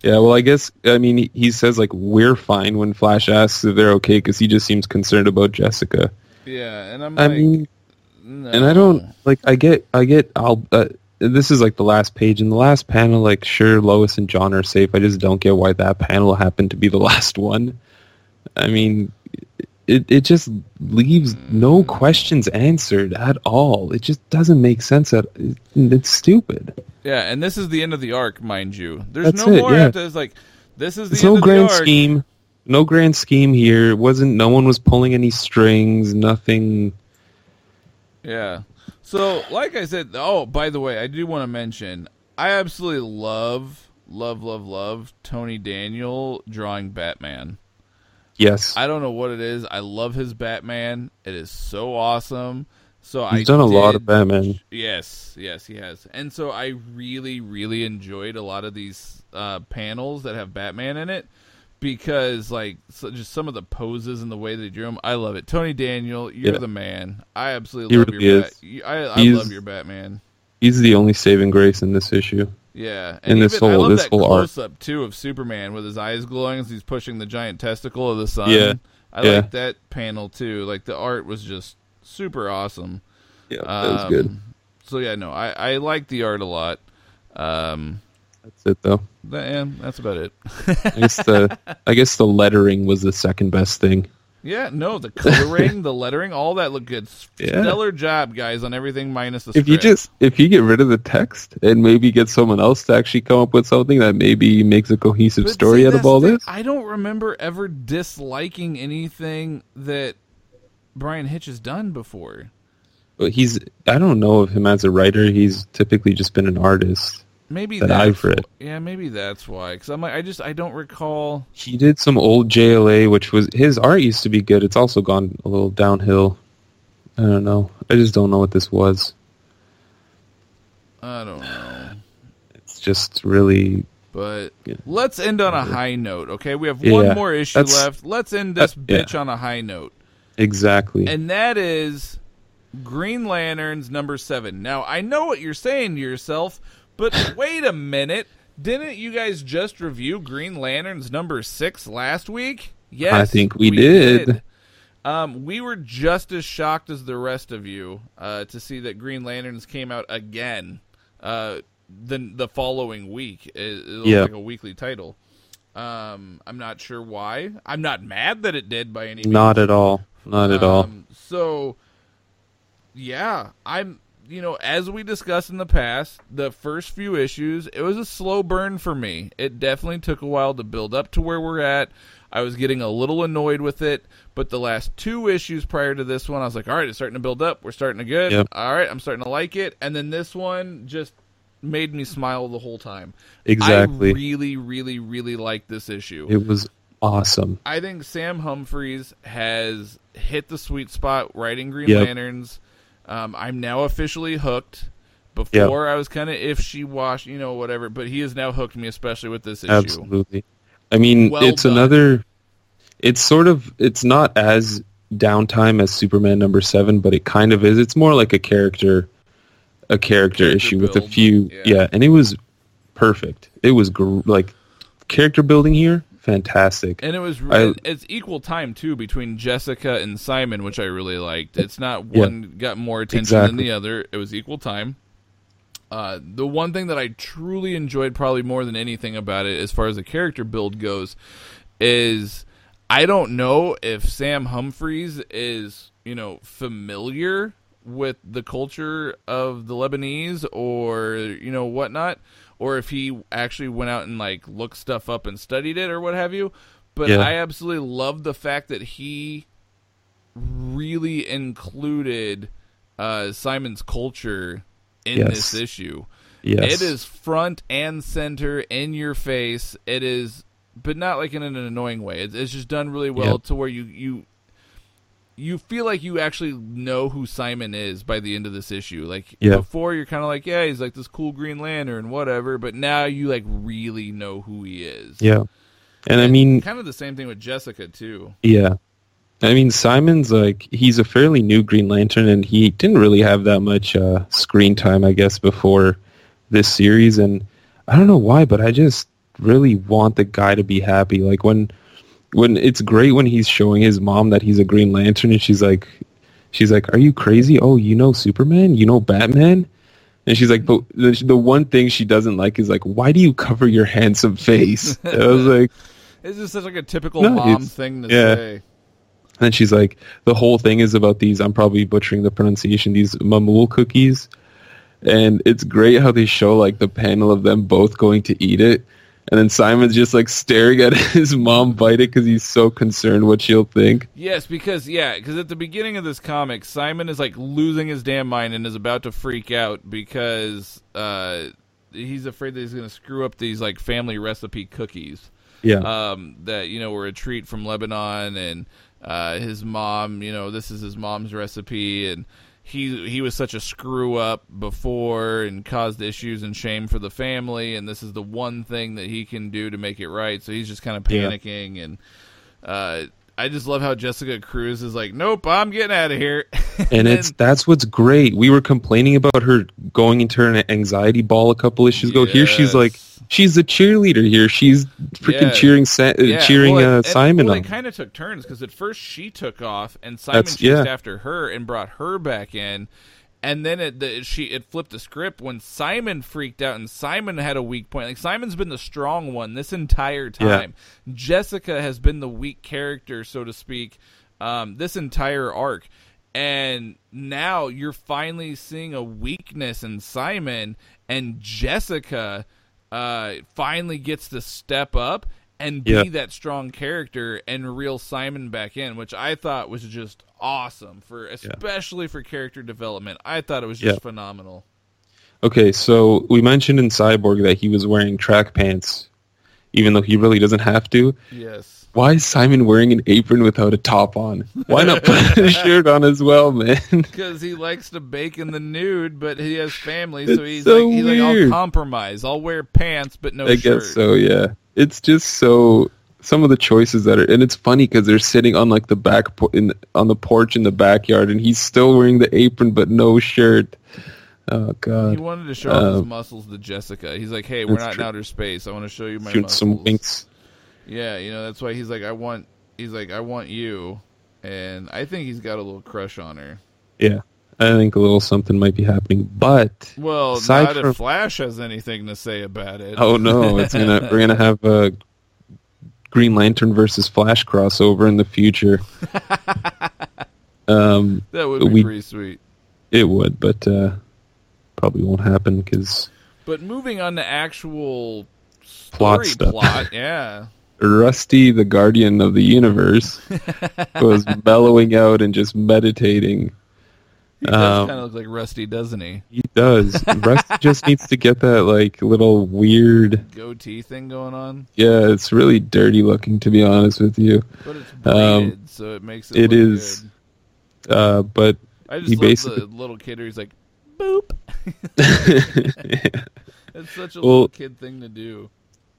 [SPEAKER 1] yeah, well, I guess I mean he, says like we're fine when Flash asks if they're okay because he just seems concerned about Jessica.
[SPEAKER 2] Yeah, and I'm
[SPEAKER 1] I
[SPEAKER 2] like,
[SPEAKER 1] mean,
[SPEAKER 2] no.
[SPEAKER 1] and I don't like. I get, I get. I'll. Uh, this is like the last page in the last panel. Like, sure, Lois and John are safe. I just don't get why that panel happened to be the *laughs* last one. I mean, it it just leaves no mm. questions answered at all. It just doesn't make sense. At it's stupid.
[SPEAKER 2] Yeah, and this is the end of the arc, mind you. There's
[SPEAKER 1] That's
[SPEAKER 2] no
[SPEAKER 1] it,
[SPEAKER 2] more
[SPEAKER 1] yeah.
[SPEAKER 2] after this. Like, this is the
[SPEAKER 1] There's
[SPEAKER 2] end
[SPEAKER 1] no
[SPEAKER 2] of
[SPEAKER 1] grand
[SPEAKER 2] the arc.
[SPEAKER 1] scheme. No grand scheme here. It wasn't. No one was pulling any strings. Nothing.
[SPEAKER 2] Yeah. So, like I said, oh, by the way, I do want to mention, I absolutely love, love, love, love Tony Daniel drawing Batman.
[SPEAKER 1] Yes,
[SPEAKER 2] I don't know what it is. I love his Batman. It is so awesome. So
[SPEAKER 1] he's
[SPEAKER 2] I
[SPEAKER 1] done a lot of Batman.
[SPEAKER 2] Yes, yes, he has. And so I really, really enjoyed a lot of these uh, panels that have Batman in it because, like, so just some of the poses and the way they drew him, I love it. Tony Daniel, you're
[SPEAKER 1] Yeah.
[SPEAKER 2] the man. I absolutely
[SPEAKER 1] He
[SPEAKER 2] love
[SPEAKER 1] really
[SPEAKER 2] your. Bat. I, I love your Batman.
[SPEAKER 1] He's the only saving grace in this issue.
[SPEAKER 2] Yeah,
[SPEAKER 1] in this
[SPEAKER 2] even- I
[SPEAKER 1] whole-
[SPEAKER 2] love
[SPEAKER 1] this
[SPEAKER 2] that
[SPEAKER 1] whole
[SPEAKER 2] close up too of Superman with his eyes glowing as he's pushing the giant testicle of the sun.
[SPEAKER 1] Yeah,
[SPEAKER 2] I
[SPEAKER 1] yeah.
[SPEAKER 2] like that panel too. Like the art was just super awesome.
[SPEAKER 1] Yeah, that was good.
[SPEAKER 2] Um, So yeah, no, I I like the art a lot. Um,
[SPEAKER 1] That's it though.
[SPEAKER 2] that, and that's about it.
[SPEAKER 1] I guess the *laughs* I guess the lettering was the second best thing.
[SPEAKER 2] Yeah, no, the coloring, the lettering, all that looked good. *laughs*
[SPEAKER 1] Yeah.
[SPEAKER 2] Stellar job, guys, on everything minus the
[SPEAKER 1] If you just if you get rid of the text and maybe get someone else to actually come up with something that maybe makes a cohesive
[SPEAKER 2] But
[SPEAKER 1] story
[SPEAKER 2] see,
[SPEAKER 1] out of all this.
[SPEAKER 2] I don't remember ever disliking anything that Bryan Hitch has done before.
[SPEAKER 1] But he's I don't know of him as a writer. He's typically just been an artist.
[SPEAKER 2] Maybe
[SPEAKER 1] That
[SPEAKER 2] that's
[SPEAKER 1] I've read.
[SPEAKER 2] Yeah, maybe that's why. Because I'm like, I just I don't recall.
[SPEAKER 1] He did some old JLA, which was his art used to be good. It's also gone a little downhill. I don't know. I just don't know what this was.
[SPEAKER 2] I don't know.
[SPEAKER 1] It's just really
[SPEAKER 2] But
[SPEAKER 1] Yeah.
[SPEAKER 2] let's end on a high note, okay? We have
[SPEAKER 1] Yeah,
[SPEAKER 2] one more issue left. Let's end this
[SPEAKER 1] that- yeah.
[SPEAKER 2] bitch on a high note.
[SPEAKER 1] Exactly.
[SPEAKER 2] And that is Green Lanterns number seven. Now, I know what you're saying to yourself, but wait a minute. Didn't you guys just review Green Lanterns number six last week? Yes.
[SPEAKER 1] I think we did.
[SPEAKER 2] Um, we were just as shocked as the rest of you uh, to see that Green Lanterns came out again uh, the the following week. It, it looks
[SPEAKER 1] Yeah.
[SPEAKER 2] like a weekly title. Um, I'm not sure why. I'm not mad that it did by any means.
[SPEAKER 1] Not at all. Not at all.
[SPEAKER 2] Um, So, yeah, I'm. You know, as we discussed in the past, the first few issues, it was a slow burn for me. It definitely took a while to build up to where we're at. I was getting a little annoyed with it, but the last two issues prior to this one, I was like, all right, it's starting to build up. We're starting to good.
[SPEAKER 1] Yep.
[SPEAKER 2] All right, I'm starting to like it. And then this one just made me smile the whole time.
[SPEAKER 1] Exactly.
[SPEAKER 2] I really, really, really like this issue.
[SPEAKER 1] It was awesome.
[SPEAKER 2] I think Sam Humphries has hit the sweet spot writing Green
[SPEAKER 1] Yep.
[SPEAKER 2] Lanterns. Um, I'm now officially hooked. Before I was kind of if she washed, you know, whatever, but he has now hooked me, especially with this issue.
[SPEAKER 1] Absolutely. I mean,
[SPEAKER 2] Well
[SPEAKER 1] it's
[SPEAKER 2] done.
[SPEAKER 1] another. It's sort of. It's not as downtime as Superman number seven, but it kind of is. It's more like a character, a character,
[SPEAKER 2] Character
[SPEAKER 1] issue with a few.
[SPEAKER 2] yeah.
[SPEAKER 1] Yeah. and it was perfect. It was gr- like character building here, fantastic.
[SPEAKER 2] And it was
[SPEAKER 1] I-
[SPEAKER 2] it's equal time too between Jessica and Simon, which I really liked. It's not
[SPEAKER 1] Yeah.
[SPEAKER 2] one got more attention than the other. It was equal time. Uh, the one thing that I truly enjoyed, probably more than anything about it, as far as the character build goes, is I don't know if Sam Humphries is you know familiar with the culture of the Lebanese or you know whatnot, or if he actually went out and like looked stuff up and studied it or what have you. But
[SPEAKER 1] Yeah.
[SPEAKER 2] I absolutely love the fact that he really included uh, Simon's culture in
[SPEAKER 1] Yes.
[SPEAKER 2] this issue.
[SPEAKER 1] Yes,
[SPEAKER 2] It is front and center in your face. It is, but not like in an annoying way. It's, it's just done really well
[SPEAKER 1] Yep.
[SPEAKER 2] to where you you you feel like you actually know who Simon is by the end of this issue. Like
[SPEAKER 1] Yeah.
[SPEAKER 2] before, you're kind of like, yeah, he's like this cool Green Lantern, whatever. But now you like really know who he is.
[SPEAKER 1] Yeah, and I mean,
[SPEAKER 2] kind of the same thing with Jessica too.
[SPEAKER 1] Yeah. I mean, Simon's like, he's a fairly new Green Lantern, and he didn't really have that much uh, screen time, I guess, before this series. And I don't know why, but I just really want the guy to be happy. Like, when when it's great when he's showing his mom that he's a Green Lantern, and she's like, she's like, are you crazy? Oh, you know Superman? You know Batman? And she's like, but the, the one thing she doesn't like is like, why do you cover your handsome face? *laughs* I was like,
[SPEAKER 2] It's just such like a typical
[SPEAKER 1] No,
[SPEAKER 2] mom thing to
[SPEAKER 1] yeah.
[SPEAKER 2] say.
[SPEAKER 1] And she's like, the whole thing is about these, I'm probably butchering the pronunciation, these mamul cookies. And it's great how they show like the panel of them both going to eat it. And then Simon's just like staring at *laughs* his mom bite it because he's so concerned what she'll think.
[SPEAKER 2] Yes, because yeah, because at the beginning of this comic, Simon is like losing his damn mind and is about to freak out because uh, he's afraid that he's going to screw up these like family recipe cookies
[SPEAKER 1] Yeah.
[SPEAKER 2] um, that you know were a treat from Lebanon, and uh, his mom, you know, this is his mom's recipe, and he he was such a screw up before and caused issues and shame for the family, and this is the one thing that he can do to make it right. So he's just kind of
[SPEAKER 1] Yeah.
[SPEAKER 2] panicking, and uh, I just love how Jessica Cruz is like, "Nope, I'm getting out of here." *laughs*
[SPEAKER 1] and *laughs* it's that's what's great. We were complaining about her going into an anxiety ball a couple issues ago. Here she's like, she's a cheerleader here. She's freaking
[SPEAKER 2] Yeah.
[SPEAKER 1] cheering Sa- uh,
[SPEAKER 2] Yeah,
[SPEAKER 1] cheering
[SPEAKER 2] well,
[SPEAKER 1] uh, Simon
[SPEAKER 2] well,
[SPEAKER 1] on.
[SPEAKER 2] They kind of took turns because at first she took off, and Simon
[SPEAKER 1] That's-
[SPEAKER 2] chased
[SPEAKER 1] yeah.
[SPEAKER 2] after her and brought her back in. And then it the, she it flipped the script when Simon freaked out and Simon had a weak point. Like Simon's been the strong one this entire time. Jessica has been the weak character, so to speak, um, this entire arc. And now you're finally seeing a weakness in Simon, and Jessica uh, finally gets to step up and be
[SPEAKER 1] Yeah.
[SPEAKER 2] that strong character and reel Simon back in, which I thought was just awesome for especially for character development. I thought it was just
[SPEAKER 1] Yeah.
[SPEAKER 2] phenomenal.
[SPEAKER 1] Okay, so we mentioned in Cyborg that he was wearing track pants even though he really doesn't have to.
[SPEAKER 2] Yes.
[SPEAKER 1] Why is Simon wearing an apron without a top on? Why not put a *laughs* shirt on as well, man?
[SPEAKER 2] Because he likes to bake in the nude, but he has family, so
[SPEAKER 1] It's
[SPEAKER 2] he's
[SPEAKER 1] so
[SPEAKER 2] like, he's like, I'll compromise. I'll wear pants, but no
[SPEAKER 1] I
[SPEAKER 2] shirt.
[SPEAKER 1] guess so, yeah. It's just so some of the choices that are, and it's funny because they're sitting on like the back po- in on the porch in the backyard, and he's still wearing the apron but no shirt. Oh god!
[SPEAKER 2] He wanted to show off his
[SPEAKER 1] Um,
[SPEAKER 2] muscles to Jessica. He's like, "Hey, we're not in outer space. I want to show you my muscles."
[SPEAKER 1] some winks.
[SPEAKER 2] Yeah, you know that's why he's like, "I want." He's like, "I want you," and I think he's got a little crush on her.
[SPEAKER 1] Yeah, I think a little something might be happening, but
[SPEAKER 2] Well, not
[SPEAKER 1] from-
[SPEAKER 2] if Flash has anything to say about it.
[SPEAKER 1] oh no, it's gonna *laughs* we're gonna have a Green Lantern versus Flash crossover in the future. *laughs* um,
[SPEAKER 2] that would be
[SPEAKER 1] we-
[SPEAKER 2] pretty sweet.
[SPEAKER 1] it would, but uh, probably won't happen because
[SPEAKER 2] But moving on to actual
[SPEAKER 1] Plot stuff.
[SPEAKER 2] plot, *laughs* yeah.
[SPEAKER 1] Rusty, the guardian of the universe, *laughs* was bellowing out and just meditating.
[SPEAKER 2] He does
[SPEAKER 1] Um,
[SPEAKER 2] kind of look like Rusty, doesn't he?
[SPEAKER 1] He does. Rusty just needs to get that like little weird.
[SPEAKER 2] Goatee thing going on,
[SPEAKER 1] Yeah, it's really dirty looking to be honest with you.
[SPEAKER 2] but it's
[SPEAKER 1] Um,
[SPEAKER 2] braided, so it makes it.
[SPEAKER 1] It is,
[SPEAKER 2] good.
[SPEAKER 1] uh, but
[SPEAKER 2] I just
[SPEAKER 1] he
[SPEAKER 2] love
[SPEAKER 1] basically-
[SPEAKER 2] the little kid. He's like, "Boop." *laughs* *laughs* It's such a
[SPEAKER 1] Well-
[SPEAKER 2] little kid thing to do.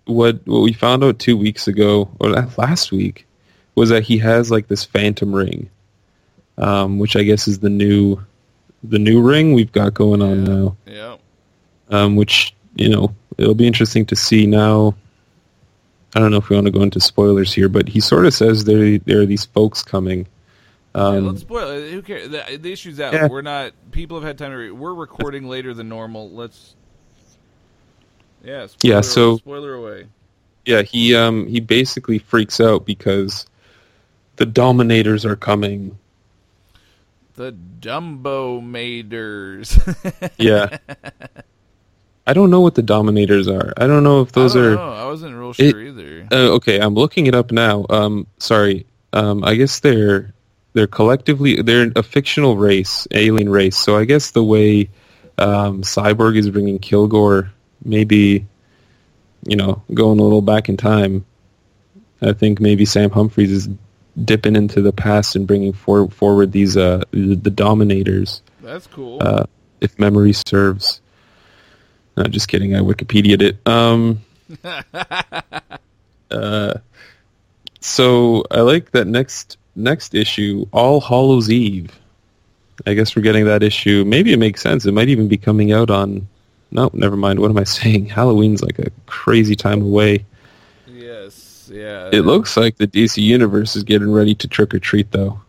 [SPEAKER 1] What what we found out two weeks ago or last week was that he has like this phantom ring, um, which I guess is the new the new ring we've got going on
[SPEAKER 2] Yeah.
[SPEAKER 1] now.
[SPEAKER 2] Yeah.
[SPEAKER 1] um, which you know it'll be interesting to see now. I don't know if we want to go into spoilers here, but he sort of says there there are these folks coming.
[SPEAKER 2] Yeah,
[SPEAKER 1] Um,
[SPEAKER 2] let's spoil it. Who cares? The, the issue's out.
[SPEAKER 1] Yeah.
[SPEAKER 2] We're not. People have had time to. Re- we're recording later than normal. Let's. Yeah. Spoiler,
[SPEAKER 1] Yeah, so-
[SPEAKER 2] spoiler away.
[SPEAKER 1] yeah, he um, he basically freaks out because the Dominators are coming.
[SPEAKER 2] The Dumbo Maders. *laughs*
[SPEAKER 1] Yeah, I don't know what the Dominators are. I don't know if those
[SPEAKER 2] I don't
[SPEAKER 1] are.
[SPEAKER 2] know. I wasn't real
[SPEAKER 1] It-
[SPEAKER 2] sure either.
[SPEAKER 1] Uh, okay, I'm looking it up now. Um, sorry. Um, I guess they're they're collectively they're a fictional race, alien race. So I guess the way um, Cyborg is bringing Kilgore, maybe you know, going a little back in time. I think maybe Sam Humphries is dipping into the past and bringing for, forward these uh, the, the Dominators,
[SPEAKER 2] That's cool.
[SPEAKER 1] uh, if memory serves. No, just kidding. I Wikipedia'd it. Um, *laughs* uh, so I like that next next issue, All Hallows Eve. I guess we're getting that issue. Maybe it makes sense. It might even be coming out on. No, never mind. What am I *laughs* saying? Halloween's like a crazy time away.
[SPEAKER 2] yes. Yeah.
[SPEAKER 1] It looks like the DC universe is getting ready to trick or treat, though,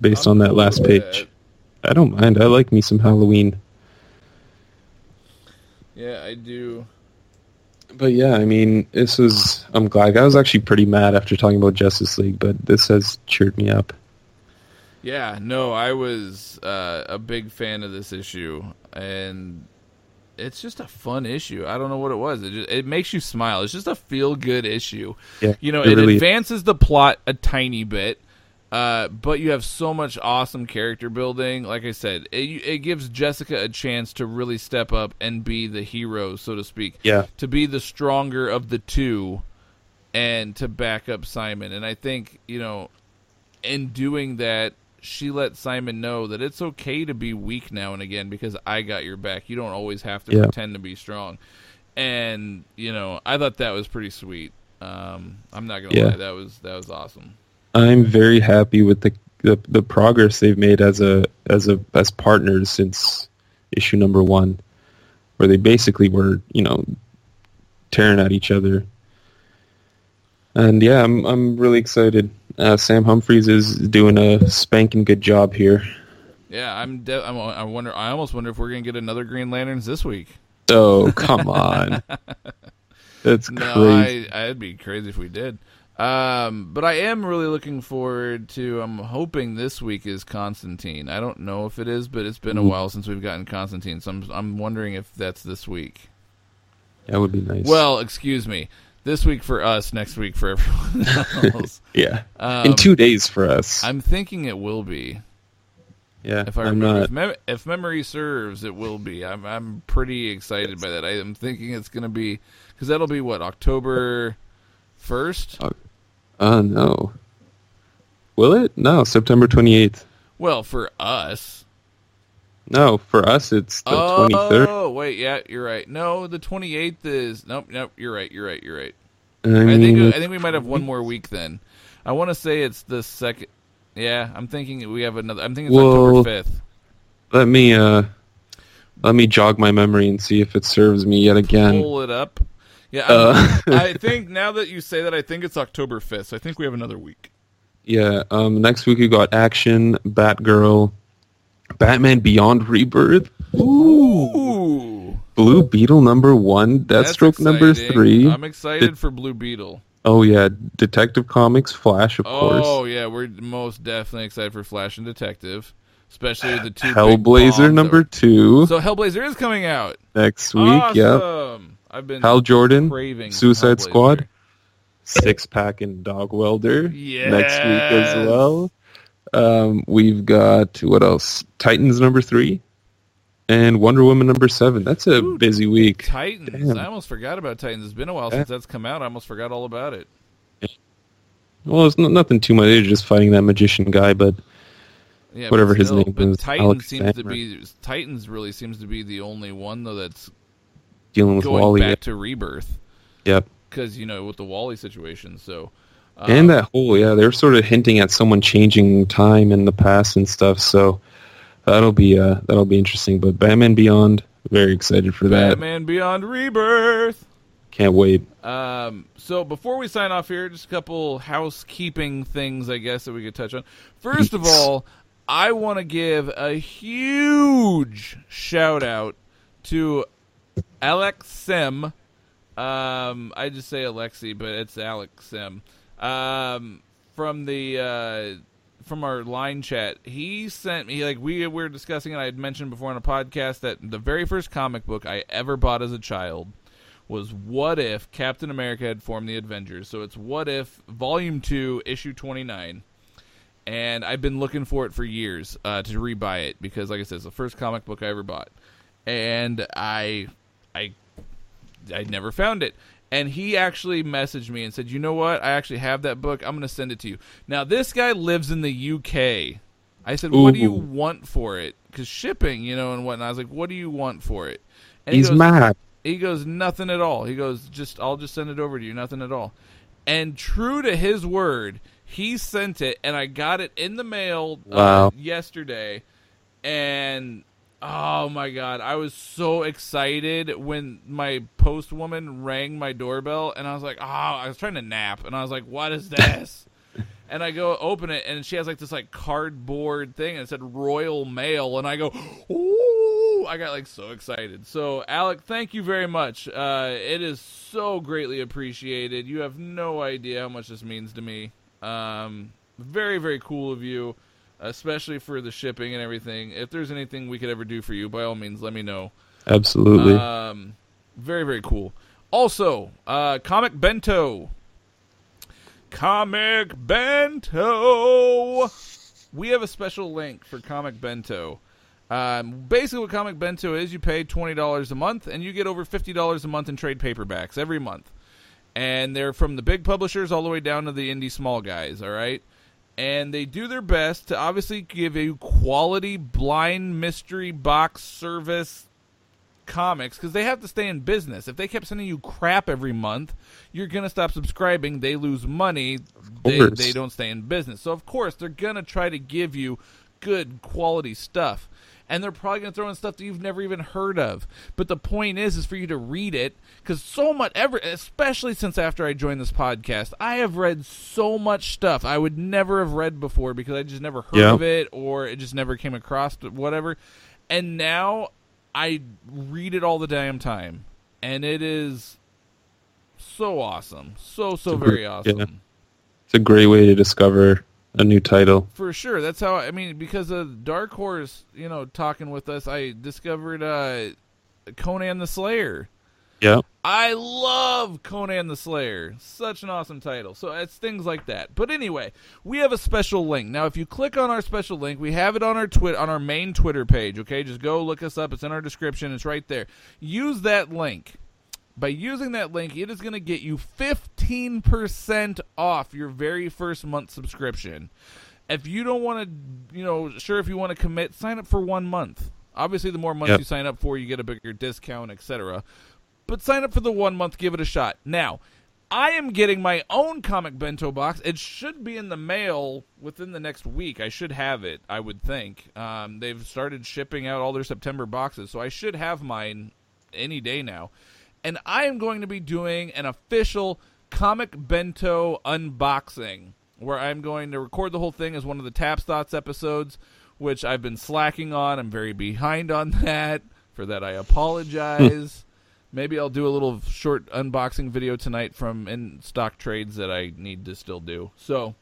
[SPEAKER 1] based
[SPEAKER 2] I'm
[SPEAKER 1] on that
[SPEAKER 2] cool
[SPEAKER 1] last page. I don't mind. I like me some Halloween.
[SPEAKER 2] Yeah, I do.
[SPEAKER 1] But yeah, I mean, this was. I'm glad. I was actually pretty mad after talking about Justice League, but this has cheered me up.
[SPEAKER 2] Yeah, no, I was uh, a big fan of this issue, and it's just a fun issue. I don't know what it was. It just, it makes you smile. It's just a feel good issue.
[SPEAKER 1] Yeah,
[SPEAKER 2] You know,
[SPEAKER 1] it
[SPEAKER 2] it,
[SPEAKER 1] really-
[SPEAKER 2] advances the plot a tiny bit, uh, but you have so much awesome character building. Like I said, it, it gives Jessica a chance to really step up and be the hero, so to speak.
[SPEAKER 1] Yeah.
[SPEAKER 2] To be the stronger of the two, and to back up Simon. And I think you know, in doing that, she let Simon know that it's okay to be weak now and again because I got your back. You don't always have to
[SPEAKER 1] Yeah.
[SPEAKER 2] pretend to be strong. And you know, I thought that was pretty sweet. Um, I'm not gonna
[SPEAKER 1] Yeah.
[SPEAKER 2] lie, that was that was awesome.
[SPEAKER 1] I'm very happy with the, the the progress they've made as a as a as partners since issue number one, where they basically were you know tearing at each other. And yeah, I'm I'm really excited. Uh, Sam Humphries is doing a spanking good job here.
[SPEAKER 2] Yeah, I'm. De- I'm. I wonder. I almost wonder if we're gonna get another Green Lanterns this week.
[SPEAKER 1] Oh come on, *laughs* that's
[SPEAKER 2] No,
[SPEAKER 1] crazy.
[SPEAKER 2] I, I'd be crazy if we did. Um, but I am really looking forward to. I'm hoping this week is Constantine. I don't know if it is, but it's been a
[SPEAKER 1] Mhm.
[SPEAKER 2] while since we've gotten Constantine, so I'm. I'm wondering if that's this week.
[SPEAKER 1] that would be nice.
[SPEAKER 2] Well, excuse me. This week for us, next week for everyone *laughs* else.
[SPEAKER 1] yeah,
[SPEAKER 2] Um,
[SPEAKER 1] in two days for us.
[SPEAKER 2] I'm thinking it will be.
[SPEAKER 1] yeah,
[SPEAKER 2] If I
[SPEAKER 1] I'm
[SPEAKER 2] remember,
[SPEAKER 1] not.
[SPEAKER 2] if, mem- if memory serves, it will be. I'm I'm pretty excited by that. I am thinking it's going to be because that'll be what October first.
[SPEAKER 1] Uh, no. Will it? No, September 28th.
[SPEAKER 2] Well, for us.
[SPEAKER 1] No, for us it's the
[SPEAKER 2] oh, wait, yeah, you're right. No, the 28th is nope, nope. You're right. You're right. You're right.
[SPEAKER 1] I,
[SPEAKER 2] I think I think we might have one more week then. I want to say it's the second. Yeah, I'm thinking we have another. I'm thinking it's
[SPEAKER 1] Well,
[SPEAKER 2] October 5th.
[SPEAKER 1] let me uh let me jog my memory and see if it serves me yet again.
[SPEAKER 2] Pull it up. Yeah,
[SPEAKER 1] Uh.
[SPEAKER 2] I *laughs* think now that you say that, I think it's October 5th. So I think we have another week.
[SPEAKER 1] Yeah, um next week we got Action, Batgirl, Batman Beyond Rebirth,
[SPEAKER 2] Ooh,
[SPEAKER 1] Blue Beetle number 1, Deathstroke number 3.
[SPEAKER 2] I'm excited for Blue Beetle.
[SPEAKER 1] Oh yeah, Detective Comics, Flash, of
[SPEAKER 2] Oh
[SPEAKER 1] course.
[SPEAKER 2] Oh yeah, we're most definitely excited for Flash and Detective, especially the two.
[SPEAKER 1] Hellblazer number two
[SPEAKER 2] So Hellblazer is coming out
[SPEAKER 1] next week. Yeah,
[SPEAKER 2] Awesome. I've been
[SPEAKER 1] Hal Jordan,
[SPEAKER 2] craving
[SPEAKER 1] Suicide
[SPEAKER 2] Hellblazer.
[SPEAKER 1] Squad, Six Pack and Dogwelder next week as well. Um, we've got what else? Titans number three, and Wonder Woman number seven. That's a
[SPEAKER 2] Ooh,
[SPEAKER 1] busy week.
[SPEAKER 2] Titans.
[SPEAKER 1] Damn.
[SPEAKER 2] I almost forgot about Titans. It's been a while
[SPEAKER 1] Yeah.
[SPEAKER 2] since that's come out. I almost forgot all about it.
[SPEAKER 1] Well, it's not, nothing too much. They're just fighting that magician guy, but
[SPEAKER 2] Yeah,
[SPEAKER 1] Whatever
[SPEAKER 2] but
[SPEAKER 1] his name
[SPEAKER 2] but
[SPEAKER 1] is,
[SPEAKER 2] Titans
[SPEAKER 1] Alex
[SPEAKER 2] seems to be Titans really seems to be the only one though that's
[SPEAKER 1] dealing with
[SPEAKER 2] going
[SPEAKER 1] Wally.
[SPEAKER 2] back to Rebirth
[SPEAKER 1] Yep.
[SPEAKER 2] because you know with the Wally situation. So um,
[SPEAKER 1] and that whole yeah, they're sort of hinting at someone changing time in the past and stuff. So that'll be uh that'll be interesting. But Batman Beyond, very excited for that.
[SPEAKER 2] Batman Beyond Rebirth.
[SPEAKER 1] Can't wait.
[SPEAKER 2] Um, so before we sign off here, just a couple housekeeping things, I guess, that we could touch on. First of all, I want to give a huge shout out to Alex Sim. Um, I just say Alexi, but it's Alex Sim. Um, from the uh, from our line chat, he sent me like we were discussing, and I had mentioned before on a podcast that the very first comic book I ever bought as a child was What If Captain America had formed the Avengers. So it's What If Volume 2, Issue 29. And I've been looking for it for years uh, to rebuy it because, like I said, it's the first comic book I ever bought. And I, I, I never found it. And he actually messaged me and said, "You know what? I actually have that book. I'm going to send it to you." Now this guy lives in the UK. I said, "What do you want for it?" Because shipping, you know, and whatnot. I was like, "What do you want for it?" And he
[SPEAKER 1] He's
[SPEAKER 2] goes,
[SPEAKER 1] mad.
[SPEAKER 2] he goes, nothing at all. He goes, just I'll just send it over to you, nothing at all. And true to his word, he sent it, and I got it in the mail uh, yesterday. And oh my god, I was so excited when my post woman rang my doorbell, and I was like, oh, I was trying to nap, and I was like, what is *laughs* this? and I go open it, and she has like this like cardboard thing, and it said Royal Mail, and I go, ooh, I got like so excited. So Alec, thank you very much. Uh, it is so greatly appreciated. You have no idea how much this means to me. Um, very very cool of you, especially for the shipping and everything. If there's anything we could ever do for you, by all means, let me know.
[SPEAKER 1] Absolutely.
[SPEAKER 2] Um, very very cool. Also, uh, Comic Bento. Comic Bento. We have a special link for Comic Bento. Um, basically, what Comic Bento is, you pay twenty dollars a month, and you get over fifty dollars a month in trade paperbacks every month. And they're from the big publishers all the way down to the indie small guys. All right, and they do their best to obviously give you quality blind mystery box service comics because they have to stay in business. If they kept sending you crap every month, you're gonna stop subscribing. They lose money. They, they don't stay in business. So of course they're gonna try to give you good quality stuff. And they're probably gonna throw in stuff that you've never even heard of. But the point is, is for you to read it because so much, ever, especially since after I joined this podcast, I have read so much stuff I would never have read before because I just never heard
[SPEAKER 1] Yeah.
[SPEAKER 2] of it or it just never came across whatever. And now I read it all the damn time, and it is so awesome, so so very awesome.
[SPEAKER 1] yeah. it's a great way to discover a new title.
[SPEAKER 2] For sure, that's how I mean. Because of Dark Horse, you know, talking with us, I discovered uh, Conan the Slayer.
[SPEAKER 1] Yeah.
[SPEAKER 2] I love Conan the Slayer. Such an awesome title. So it's things like that. But anyway, we have a special link. Now if you click on our special link, we have it on our twit on our main Twitter page, okay? Just go look us up. It's in our description. It's right there. Use that link. By using that link, it is going to get you 15% off your very first month subscription. If you don't want to, you know, sure if you want to commit, sign up for 1 month. Obviously, the more months
[SPEAKER 1] Yep.
[SPEAKER 2] you sign up for, you get a bigger discount, etc. But sign up for the 1 month, give it a shot. Now, I am getting my own comic bento box. It should be in the mail within the next week. I should have it, I would think. Um, they've started shipping out all their September boxes, so I should have mine any day now. And I am going to be doing an official comic bento unboxing where I'm going to record the whole thing as one of the Taps Thoughts episodes, which I've been slacking on. I'm very behind on *laughs* that. For that, I apologize. *laughs* Maybe I'll do a little short unboxing video tonight from InStockTrades that I need to still do. So,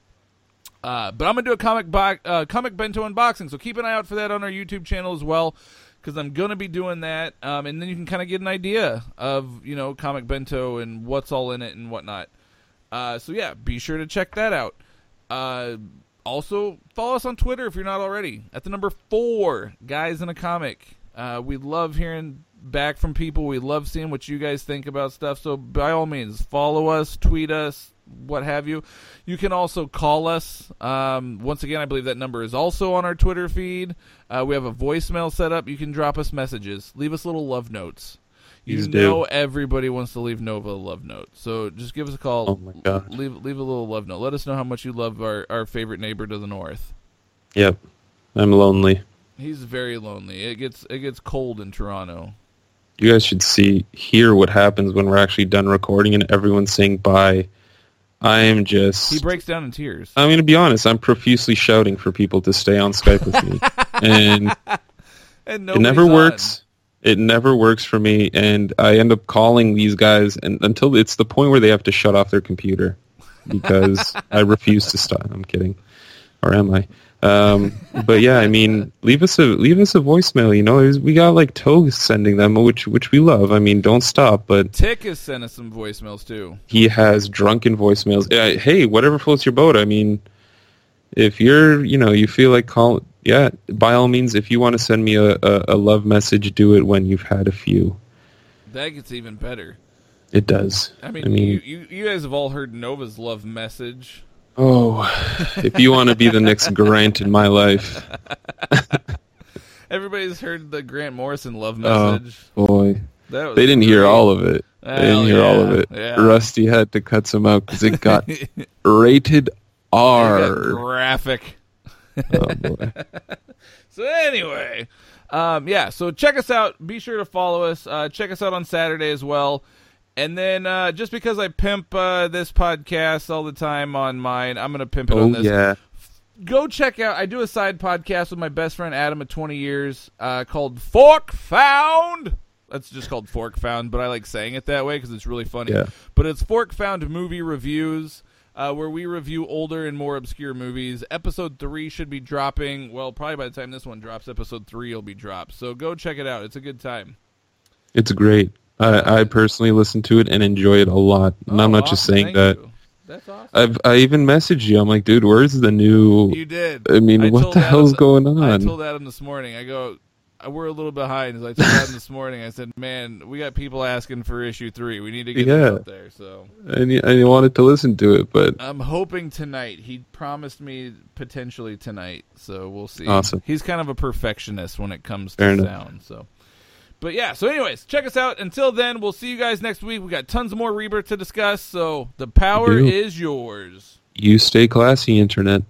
[SPEAKER 2] uh, but I'm gonna do a comic bo- uh, comic bento unboxing. So keep an eye out for that on our YouTube channel as well, because I'm gonna be doing that. Um, and then you can kind of get an idea of you know comic bento and what's all in it and whatnot. Uh, so yeah, be sure to check that out. Uh, also, follow us on Twitter if you're not already. At the number four, guys in a comic. Uh, we love hearing back from people. We love seeing what you guys think about stuff. So by all means, follow us, tweet us, what have you. You can also call us. Um, once again, I believe that number is also on our Twitter feed. Uh, we have a voicemail set up. You can drop us messages. Leave us little love notes. You
[SPEAKER 1] Please do.
[SPEAKER 2] know everybody wants to leave Nova a love note, so just give us a call.
[SPEAKER 1] Oh my God.
[SPEAKER 2] Leave leave a little love note. Let us know how much you love our, our favorite neighbor to the north.
[SPEAKER 1] Yep. I'm lonely.
[SPEAKER 2] He's very lonely. It gets it gets cold in Toronto.
[SPEAKER 1] You guys should see hear what happens when we're actually done recording and everyone's saying bye. I am just
[SPEAKER 2] He breaks down in tears.
[SPEAKER 1] I'm going to be honest. I'm profusely shouting for people to stay on Skype with me, *laughs* and
[SPEAKER 2] and
[SPEAKER 1] it never
[SPEAKER 2] on.
[SPEAKER 1] works. It never works for me, and I end up calling these guys, and until it's the point where they have to shut off their computer because *laughs* I refuse to stop. I'm kidding, or am I? Um, but yeah, I mean, leave us a leave us a voicemail. You know, we got like Toes sending them, which which we love. I mean, don't stop, but
[SPEAKER 2] Tick has sent us some voicemails too.
[SPEAKER 1] he has drunken voicemails. Uh, hey, whatever floats your boat. I mean, if you're, you know, you feel like call, yeah, by all means, if you want to send me a, a, a love message, do it when you've had a few.
[SPEAKER 2] That gets even better.
[SPEAKER 1] It does.
[SPEAKER 2] I mean,
[SPEAKER 1] I mean,
[SPEAKER 2] you, you you guys have all heard Nova's love message.
[SPEAKER 1] Oh, if you want to be the next Grant in my life, *laughs*
[SPEAKER 2] Everybody's heard the Grant Morrison love message.
[SPEAKER 1] Oh.
[SPEAKER 2] message.
[SPEAKER 1] boy,
[SPEAKER 2] that was
[SPEAKER 1] they didn't hear all of it. They didn't hear all of it.
[SPEAKER 2] yeah.
[SPEAKER 1] Rusty had to cut some out because it got *laughs* rated
[SPEAKER 2] got
[SPEAKER 1] R.
[SPEAKER 2] graphic.
[SPEAKER 1] oh boy. *laughs*
[SPEAKER 2] So anyway, um, yeah. So check us out. Be sure to follow us. Uh, check us out on Saturday as well. And then uh, just because I pimp uh, this podcast all the time on mine, I'm gonna pimp it
[SPEAKER 1] Oh
[SPEAKER 2] on this.
[SPEAKER 1] yeah.
[SPEAKER 2] Go check out. I do a side podcast with my best friend Adam of 20 years uh, called Fork Found. That's just called Fork Found, but I like saying it that way because it's really funny.
[SPEAKER 1] Yeah.
[SPEAKER 2] But it's Fork Found movie reviews, uh, where we review older and more obscure movies. Episode three should be dropping. Well, probably by the time this one drops, episode three will be dropped. So go check it out. It's a good time.
[SPEAKER 1] It's great. I, I personally listen to it and enjoy it a lot. And I'm
[SPEAKER 2] Oh,
[SPEAKER 1] not just saying
[SPEAKER 2] Thank
[SPEAKER 1] that.
[SPEAKER 2] you. That's awesome.
[SPEAKER 1] I've I even messaged you. I'm like, dude, where's the new?
[SPEAKER 2] you did.
[SPEAKER 1] I mean, what
[SPEAKER 2] told
[SPEAKER 1] the hell's going on?
[SPEAKER 2] I told Adam this morning. I go, we're a little behind. So I told Adam this morning. I said, man, we got people asking for issue three. We need to get
[SPEAKER 1] Yeah.
[SPEAKER 2] out there. So
[SPEAKER 1] and you, and you wanted to listen to it, but
[SPEAKER 2] I'm hoping tonight. He promised me potentially tonight. So we'll see.
[SPEAKER 1] Awesome.
[SPEAKER 2] He's kind of a perfectionist when it comes
[SPEAKER 1] Fair
[SPEAKER 2] to
[SPEAKER 1] enough.
[SPEAKER 2] sound. So. But yeah, so anyways, check us out. Until then, we'll see you guys next week. We got tons more Rebirth to discuss, so the power is yours.
[SPEAKER 1] you stay classy, internet.